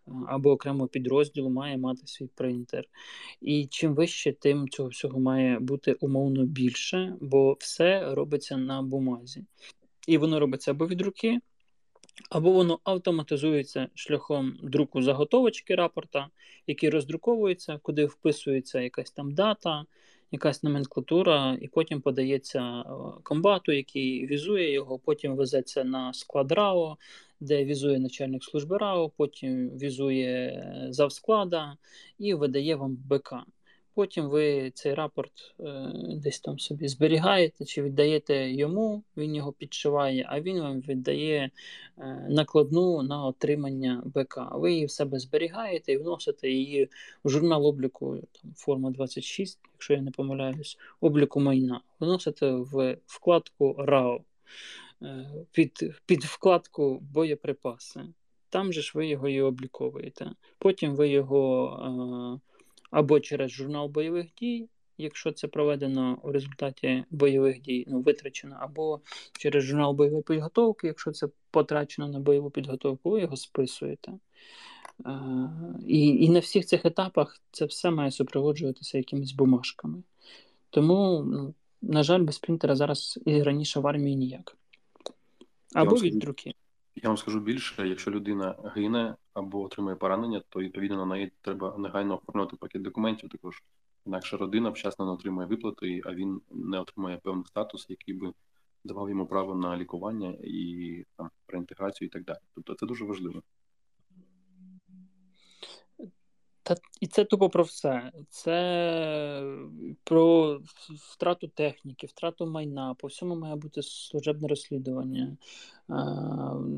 е, або окремого підрозділу має мати свій принтер. І чим вище, тим цього всього має бути умовно більше, бо все робиться на бумазі. І воно робиться або від руки, або воно автоматизується шляхом друку заготовочки рапорта, який роздруковується, куди вписується якась там дата, якась номенклатура, і потім подається е, комбату, який візує його, потім везеться на склад РАО, де візує начальник служби РАО, потім візує е, завсклада і видає вам БК. Потім ви цей рапорт е, десь там собі зберігаєте чи віддаєте йому, він його підшиває, а він вам віддає е, накладну на отримання БК. Ви її в себе зберігаєте і вносите її в журнал обліку там, форма 26, якщо я не помиляюсь, обліку майна. Вносите в вкладку РАО е, під, під вкладку боєприпаси. Там же ж ви його і обліковуєте. Потім ви його. Е, або через журнал бойових дій, якщо це проведено у результаті бойових дій, ну, витрачено, або через журнал бойової підготовки, якщо це потрачено на бойову підготовку, ви його списуєте. І і на всіх цих етапах це все має супроводжуватися якимись бумажками. Тому, ну, на жаль, без принтера зараз і раніше в армії ніяк. Або від руки. Я вам скажу більше, якщо людина гине або отримує поранення, то відповідно на неї треба негайно оформляти пакет документів. Також інакше родина вчасно не отримує виплати, а він не отримує певний статус, який би давав йому право на лікування і там реінтеграцію і так далі. Тобто це дуже важливо. Та і це тупо про все. Це про втрату техніки, втрату майна. По всьому має бути служебне розслідування.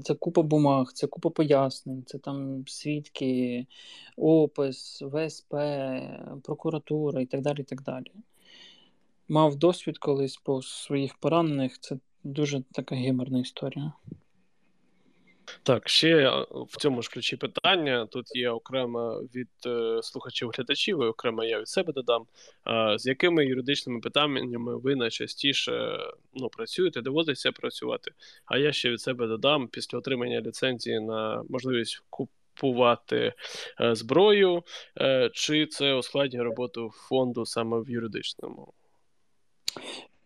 Це купа бумаг, це купа пояснень, це там свідки, опис, ВСП, прокуратура і так далі. і так далі. Мав досвід колись по своїх поранених. Це дуже така геморна історія. Так, ще в цьому ж ключі питання. Тут є окремо від е, слухачів-глядачів, і окремо я від себе додам. Е, з якими юридичними питаннями ви найчастіше ну, працюєте, доводиться працювати? А я ще від себе додам після отримання ліцензії на можливість купувати е, зброю, е, чи це ускладнює роботу фонду саме в юридичному?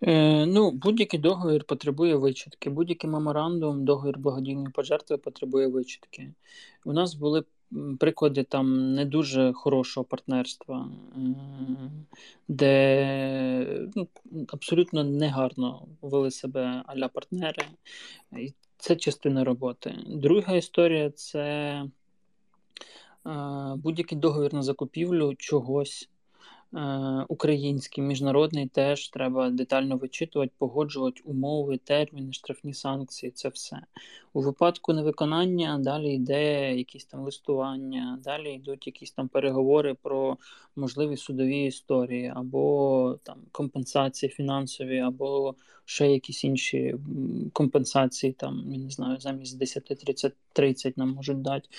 Е, Ну, будь-який договір потребує вичітки. Будь-який меморандум, договір благодійної пожертви потребує вичітки. У нас були приклади там не дуже хорошого партнерства, де ну, абсолютно негарно вели себе аля партнери. І це частина роботи. Друга історія це будь-який договір на закупівлю чогось. Е, український, міжнародний теж треба детально вичитувати, погоджувати умови, терміни, штрафні санкції це все. У випадку невиконання далі йде якісь там листування, далі йдуть якісь там переговори про можливі судові історії, або там компенсації фінансові, або ще якісь інші компенсації, там, я не знаю, замість 10-30 30 нам можуть дати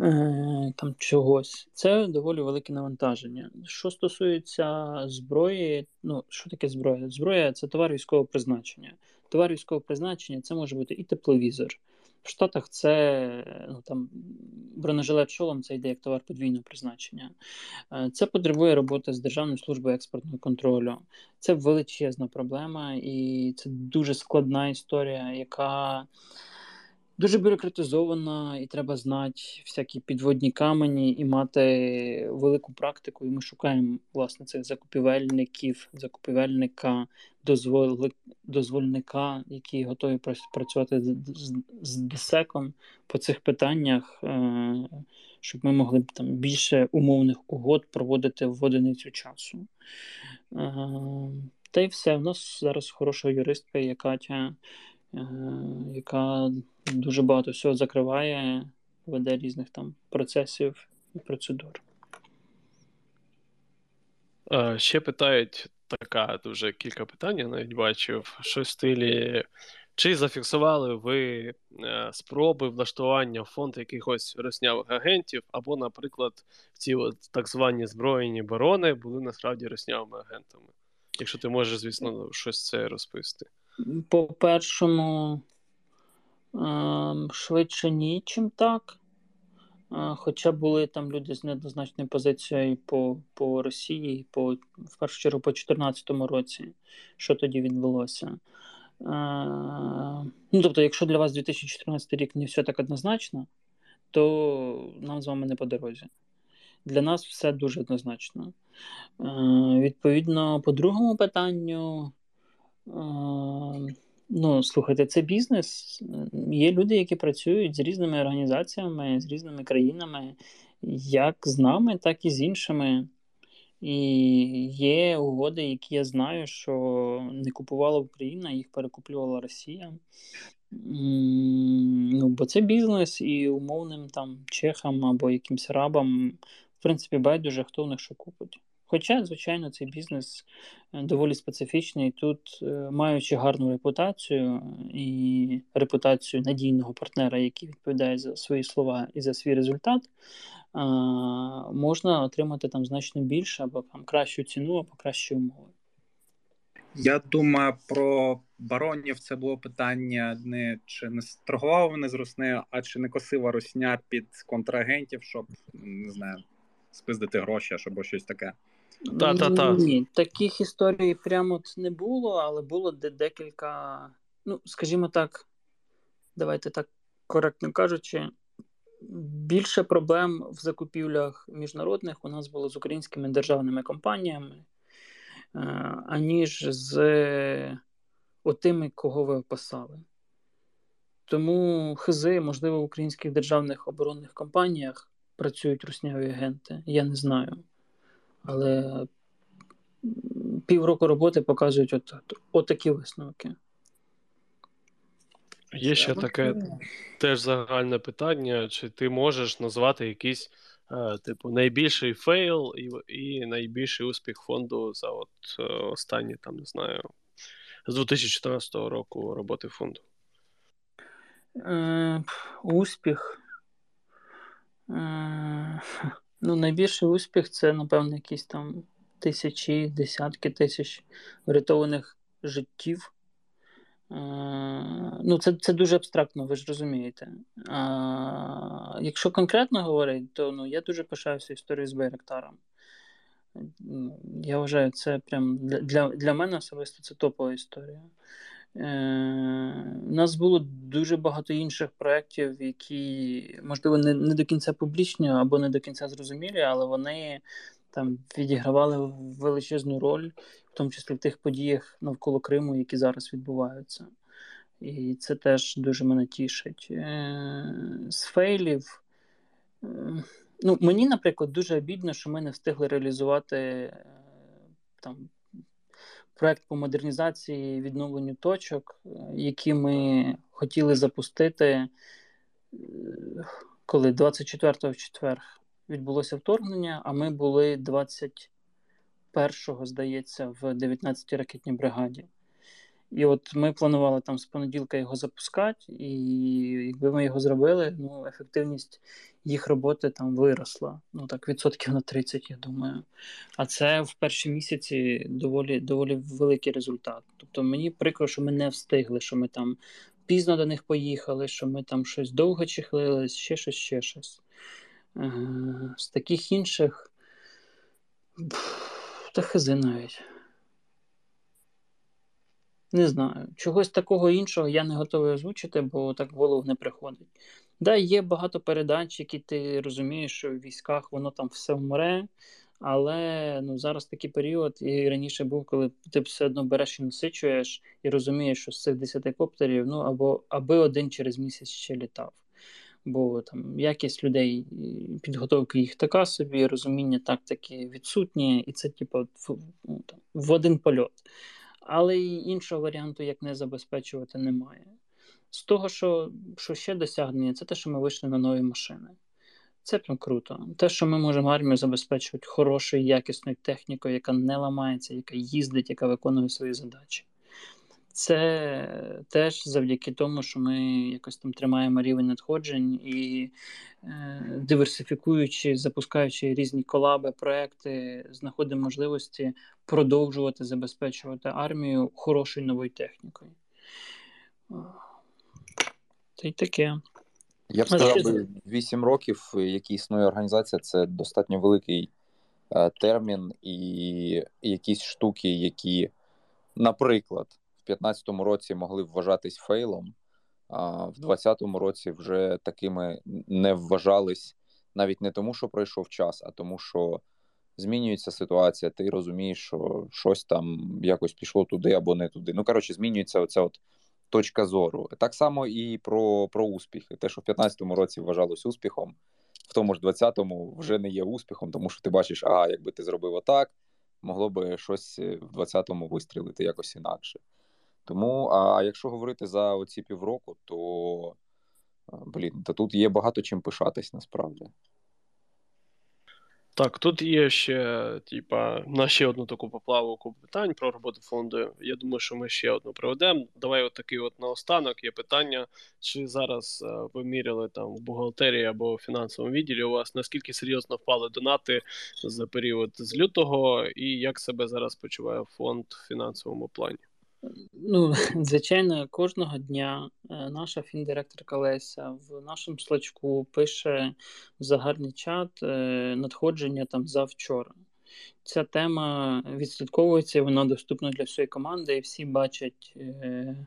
е, там чогось. Це доволі велике навантаження. Що стосується зброї, ну що таке зброя? Зброя це товар військового призначення. Товар військового призначення це може бути і тепловізор. В Штатах це ну, там бронежилет шолом це йде як товар подвійного призначення. Е, це потребує роботи з Державною службою експортного контролю. Це величезна проблема, і це дуже складна історія, яка дуже бюрократизована, і треба знати всякі підводні камені і мати велику практику. І ми шукаємо власне цих закупівельників, закупівельника, дозвол... дозвольника, які готові працювати з, ДСЕКом по цих питаннях, е, щоб ми могли там більше умовних угод проводити в одиницю часу. Е, та й все. У нас зараз хороша юристка є Катя. Е, яка дуже багато всього закриває, веде різних там процесів і процедур. Ще питають така дуже кілька питань, я навіть бачив, що в стилі. Чи зафіксували ви е, спроби влаштування в фонд якихось роснявих агентів, або, наприклад, ці от так звані збройні барони були насправді роснявими агентами? Якщо ти можеш, звісно, щось це розповісти. По першому, швидше ні, чим так. Е, хоча були там люди з неоднозначною позицією по по Росії, по, в першу чергу по 2014 році, що тоді відбулося. Е, ну, Тобто, якщо для вас 2014 рік не все так однозначно, то нам з вами не по дорозі. Для нас все дуже однозначно. Е, Відповідно, по другому питанню. Ну, слухайте, це бізнес. Є люди, які працюють з різними організаціями, з різними країнами, як з нами, так і з іншими. І є угоди, які я знаю, що не купувала Україна, їх перекуплювала Росія. Ну, Бо це бізнес, і умовним там чехам або якимсь рабам, в принципі, байдуже, хто в них що купить. Хоча, звичайно, цей бізнес е, доволі специфічний. Тут, е, маючи гарну репутацію і репутацію надійного партнера, який відповідає за свої слова і за свій результат, можна отримати там значно більше або там кращу ціну, або кращі умови. Я думаю, про баронів це було питання не чи не торгували вони з Руснею, а чи не косила Русня під контрагентів, щоб не знаю, спиздити гроші або щось таке. Та-та-та. Ні, таких історій прямо от не було, але було де декілька, ну, скажімо так, давайте так коректно кажучи, більше проблем в закупівлях міжнародних у нас було з українськими державними компаніями, е, аніж з отими, кого ви описали. Тому хизи, можливо, в українських державних оборонних компаніях працюють русняві агенти, я не знаю. Але півроку роботи показують от, от такі висновки. Є ще таке теж загальне питання: чи ти можеш назвати якийсь, е, типу, найбільший фейл і і найбільший успіх фонду за от е, останні, там, не знаю, з 2014 року роботи фонду? Е, Успіх. Е, Ну, найбільший успіх це, напевно, якісь там тисячі, десятки тисяч врятованих життів Ну, Це це дуже абстрактно, ви ж розумієте. А, Якщо конкретно говорити, то ну, я дуже пишаюся історією з Байрактаром. Я вважаю, це прям для для мене особисто це топова історія. Е, У нас було дуже багато інших проєктів, які, можливо, не не до кінця публічні або не до кінця зрозумілі, але вони там відігравали величезну роль, в тому числі в тих подіях навколо Криму, які зараз відбуваються. І це теж дуже мене тішить. Е, з фейлів. Е, ну, Мені, наприклад, дуже обідно, що ми не встигли реалізувати там проект по модернізації відновленню точок, які ми хотіли запустити, коли 24-го в четвер відбулося вторгнення, а ми були 21-го, здається, в 19-й ракетній бригаді. І от ми планували там з понеділка його запускати, і якби ми його зробили, ну, ефективність їх роботи там виросла. Ну так, відсотків на 30, я думаю. А це в перші місяці доволі доволі великий результат. Тобто мені прикро, що ми не встигли, що ми там пізно до них поїхали, що ми там щось довго чехлились, ще щось, ще щось. Е, з таких інших. Та хизи навіть. Не знаю. Чогось такого іншого я не готовий озвучити, бо так в голову не приходить. Да, є багато передач, які ти розумієш, що в військах воно там все вмре, але ну, зараз такий період, і раніше був, коли ти все одно береш і насичуєш, і розумієш, що з цих 10 коптерів, ну або аби один через місяць ще літав. Бо там якість людей, підготовки їх така собі, розуміння тактики відсутнє, і це, типу, в, ну, в один польот але й іншого варіанту, як не забезпечувати, немає. З того, що що ще досягнення, це те, що ми вийшли на нові машини. Це прям круто. Те, що ми можемо армію забезпечувати хорошою, якісною технікою, яка не ламається, яка їздить, яка виконує свої задачі. Це теж завдяки тому, що ми якось там тримаємо рівень надходжень і е, диверсифікуючи, запускаючи різні колаби, проекти, знаходимо можливості продовжувати забезпечувати армію хорошою новою технікою. Та й таке. Я б сказав, би, 8 років, які існує організація, це достатньо великий е, термін, і якісь штуки, які, наприклад, в 2015 році могли вважатись фейлом, а в 2020 році вже такими не вважались навіть не тому, що пройшов час, а тому, що змінюється ситуація, ти розумієш, що щось там якось пішло туди або не туди. Ну, коротше, змінюється оця от точка зору. Так само і про про успіхи. Те, що в 2015 році вважалось успіхом, в тому ж 20-му вже не є успіхом, тому що ти бачиш, ага, якби ти зробив отак, могло би щось в 20-му вистрілити якось інакше. Тому, а якщо говорити за оці півроку, то блін, то тут є багато чим пишатись насправді. Так, тут є ще, типа, на ще одну таку поплавку питань про роботу фонду. Я думаю, що ми ще одну проведемо. Давай от такий от наостанок є питання, чи зараз ви міряли там в бухгалтерії або в фінансовому відділі у вас наскільки серйозно впали донати за період з лютого, і як себе зараз почуває фонд в фінансовому плані? Ну, *laughs* звичайно, кожного дня е, наша фіндиректорка Леся в нашому слачку пише в загальний чат е, надходження там завчора. Ця тема відслідковується, вона доступна для всієї команди, і всі бачать е,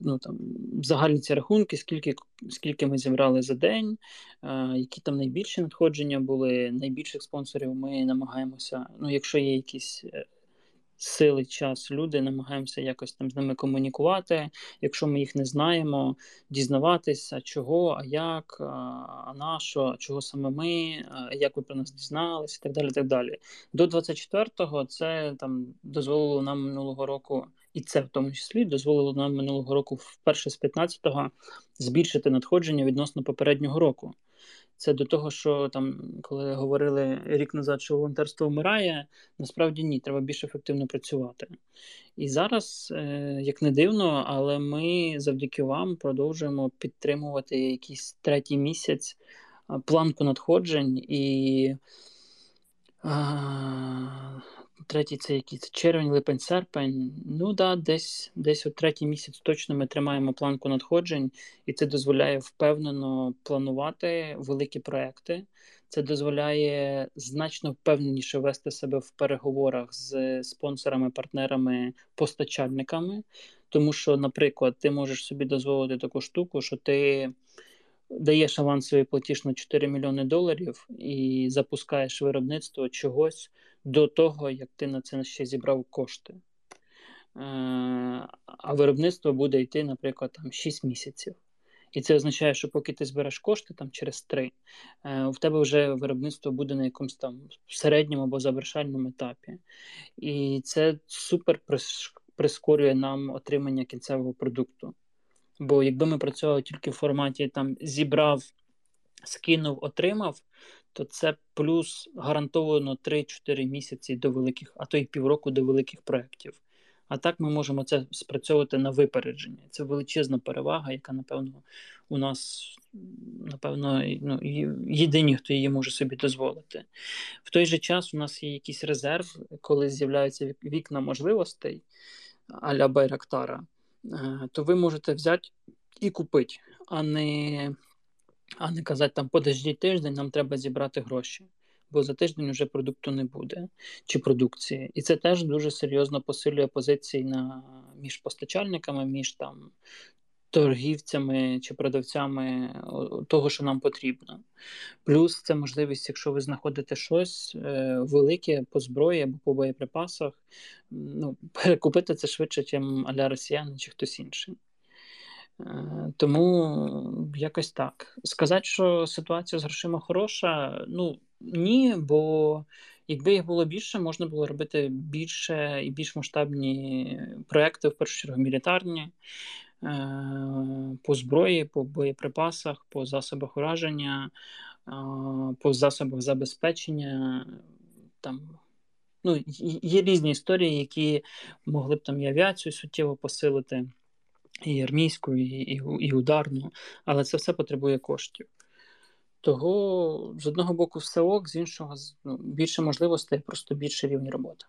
ну, там, загальні ці рахунки, скільки скільки ми зібрали за день, які там найбільші надходження були. Найбільших спонсорів ми намагаємося, ну, якщо є якісь сили, час, люди, намагаємося якось там з ними комунікувати. Якщо ми їх не знаємо, дізнаватися, чого, а як, а на чого саме ми, як ви про нас дізналися, і так далі. так далі. До 24-го це там дозволило нам минулого року. І це в тому числі дозволило нам минулого року, вперше з 15-го, збільшити надходження відносно попереднього року. Це до того, що там, коли говорили рік назад, що волонтерство вмирає, насправді ні, треба більш ефективно працювати. І зараз, е, як не дивно, але ми завдяки вам продовжуємо підтримувати якийсь третій місяць планку надходжень і. Третій це який це червень, липень, серпень. Ну да, десь десь от третій місяць точно ми тримаємо планку надходжень, і це дозволяє впевнено планувати великі проекти. Це дозволяє значно впевненіше вести себе в переговорах з спонсорами, партнерами, постачальниками. Тому що, наприклад, ти можеш собі дозволити таку штуку, що ти даєш авансовий платіж на 4 мільйони доларів і запускаєш виробництво чогось до того, як ти на це ще зібрав кошти. Е, а виробництво буде йти, наприклад, там 6 місяців. І це означає, що поки ти збереш кошти там через три, е, в тебе вже виробництво буде на якомусь там середньому або завершальному етапі. І це супер прискорює нам отримання кінцевого продукту. Бо якби ми працювали тільки в форматі там зібрав, скинув, отримав, то це плюс гарантовано 3-4 місяці до великих, а то й півроку до великих проєктів. А так ми можемо це спрацьовувати на випередження. Це величезна перевага, яка, напевно, у нас, напевно, ну, єдині, хто її може собі дозволити. В той же час у нас є якийсь резерв, коли з'являються вікна можливостей а-ля Байрактара, е, то ви можете взяти і купити, а не а не казати там подождіть тиждень, нам треба зібрати гроші бо за тиждень вже продукту не буде чи продукції. І це теж дуже серйозно посилює позиції на між постачальниками, між там торгівцями чи продавцями того, що нам потрібно. Плюс це можливість, якщо ви знаходите щось е, велике по зброї або по боєприпасах, ну, *laughs* перекупити це швидше, ніж аля росіяни чи хтось інший. Е, тому якось так. Сказати, що ситуація з грошима хороша, ну ні, бо якби їх було більше, можна було робити більше і більш масштабні проекти, в першу чергу мілітарні, е, по зброї, по боєприпасах, по засобах ураження, е, по засобах забезпечення. Там ну, Є різні історії, які могли б там і авіацію суттєво посилити і армійську, і, і, і ударну, але це все потребує коштів. Того з одного боку все ок, з іншого ну, більше можливостей, просто більше рівні роботи.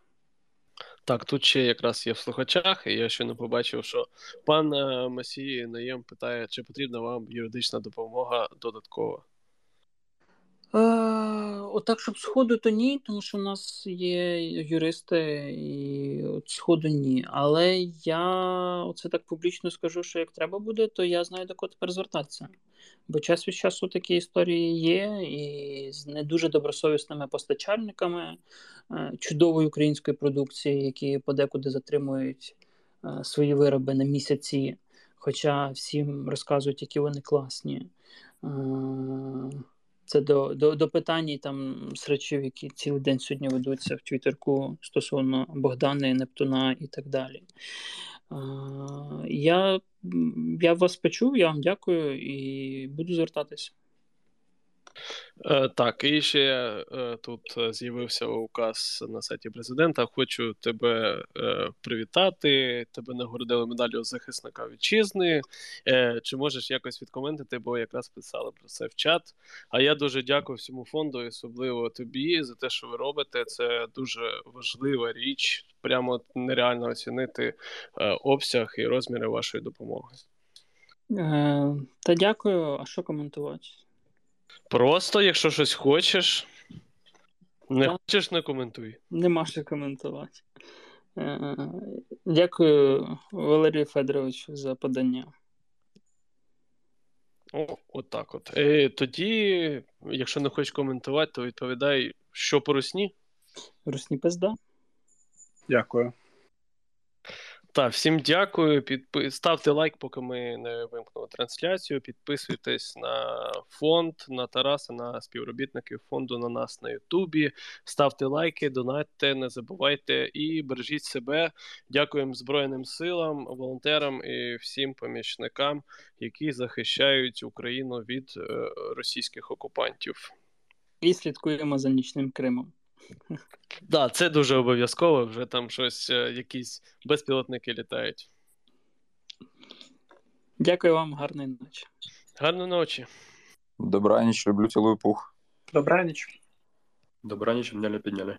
Так, тут ще якраз є в слухачах, і я не побачив, що пан Масії Масій Наєм питає, чи потрібна вам юридична допомога додаткова. Е, Отак, щоб сходу, то ні, тому що в нас є юристи, і от сходу ні. Але я оце так публічно скажу, що як треба буде, то я знаю до кого тепер звертатися. Бо час від часу такі історії є, і з не дуже добросовісними постачальниками е, чудової української продукції, які подекуди затримують е, свої вироби на місяці, хоча всім розказують, які вони класні. Це до до, до питань там срачів, які цілий день сьогодні ведуться в Твіттерку стосовно Богдана, Нептуна і так далі. Я я вас почув, я вам дякую і буду звертатись. Е, так, і ще е, тут з'явився указ на сайті президента. Хочу тебе е, привітати. Тебе нагородили медаллю захисника вітчизни. Чи можеш якось відкоментити, бо якраз писали про це в чат. А я дуже дякую всьому фонду, особливо тобі, за те, що ви робите. Це дуже важлива річ. Прямо нереально оцінити обсяг і розміри вашої допомоги. Та дякую, а що коментувати? Просто, якщо щось хочеш, не так. хочеш, не коментуй. Нема що коментувати. Е, дякую, Валерію Федоровичу, за подання. О, от так от. Е, Тоді, якщо не хочеш коментувати, то відповідай, що по русні? Русні пизда. Дякую. Так, всім дякую. Підпи... Ставте лайк, поки ми не вимкнули трансляцію. Підписуйтесь на фонд, на Тараса, на співробітників фонду на нас на Ютубі. Ставте лайки, донатьте, не забувайте і бережіть себе. Дякуємо Збройним силам, волонтерам і всім помічникам, які захищають Україну від е, російських окупантів. І слідкуємо за нічним Кримом. Так, да, це дуже обов'язково, вже там щось, е, якісь безпілотники літають. Дякую вам, гарної ночі. Гарної ночі. Добра ніч, люблю цілую пух. Добра ніч. Добра ніч, мене підняли.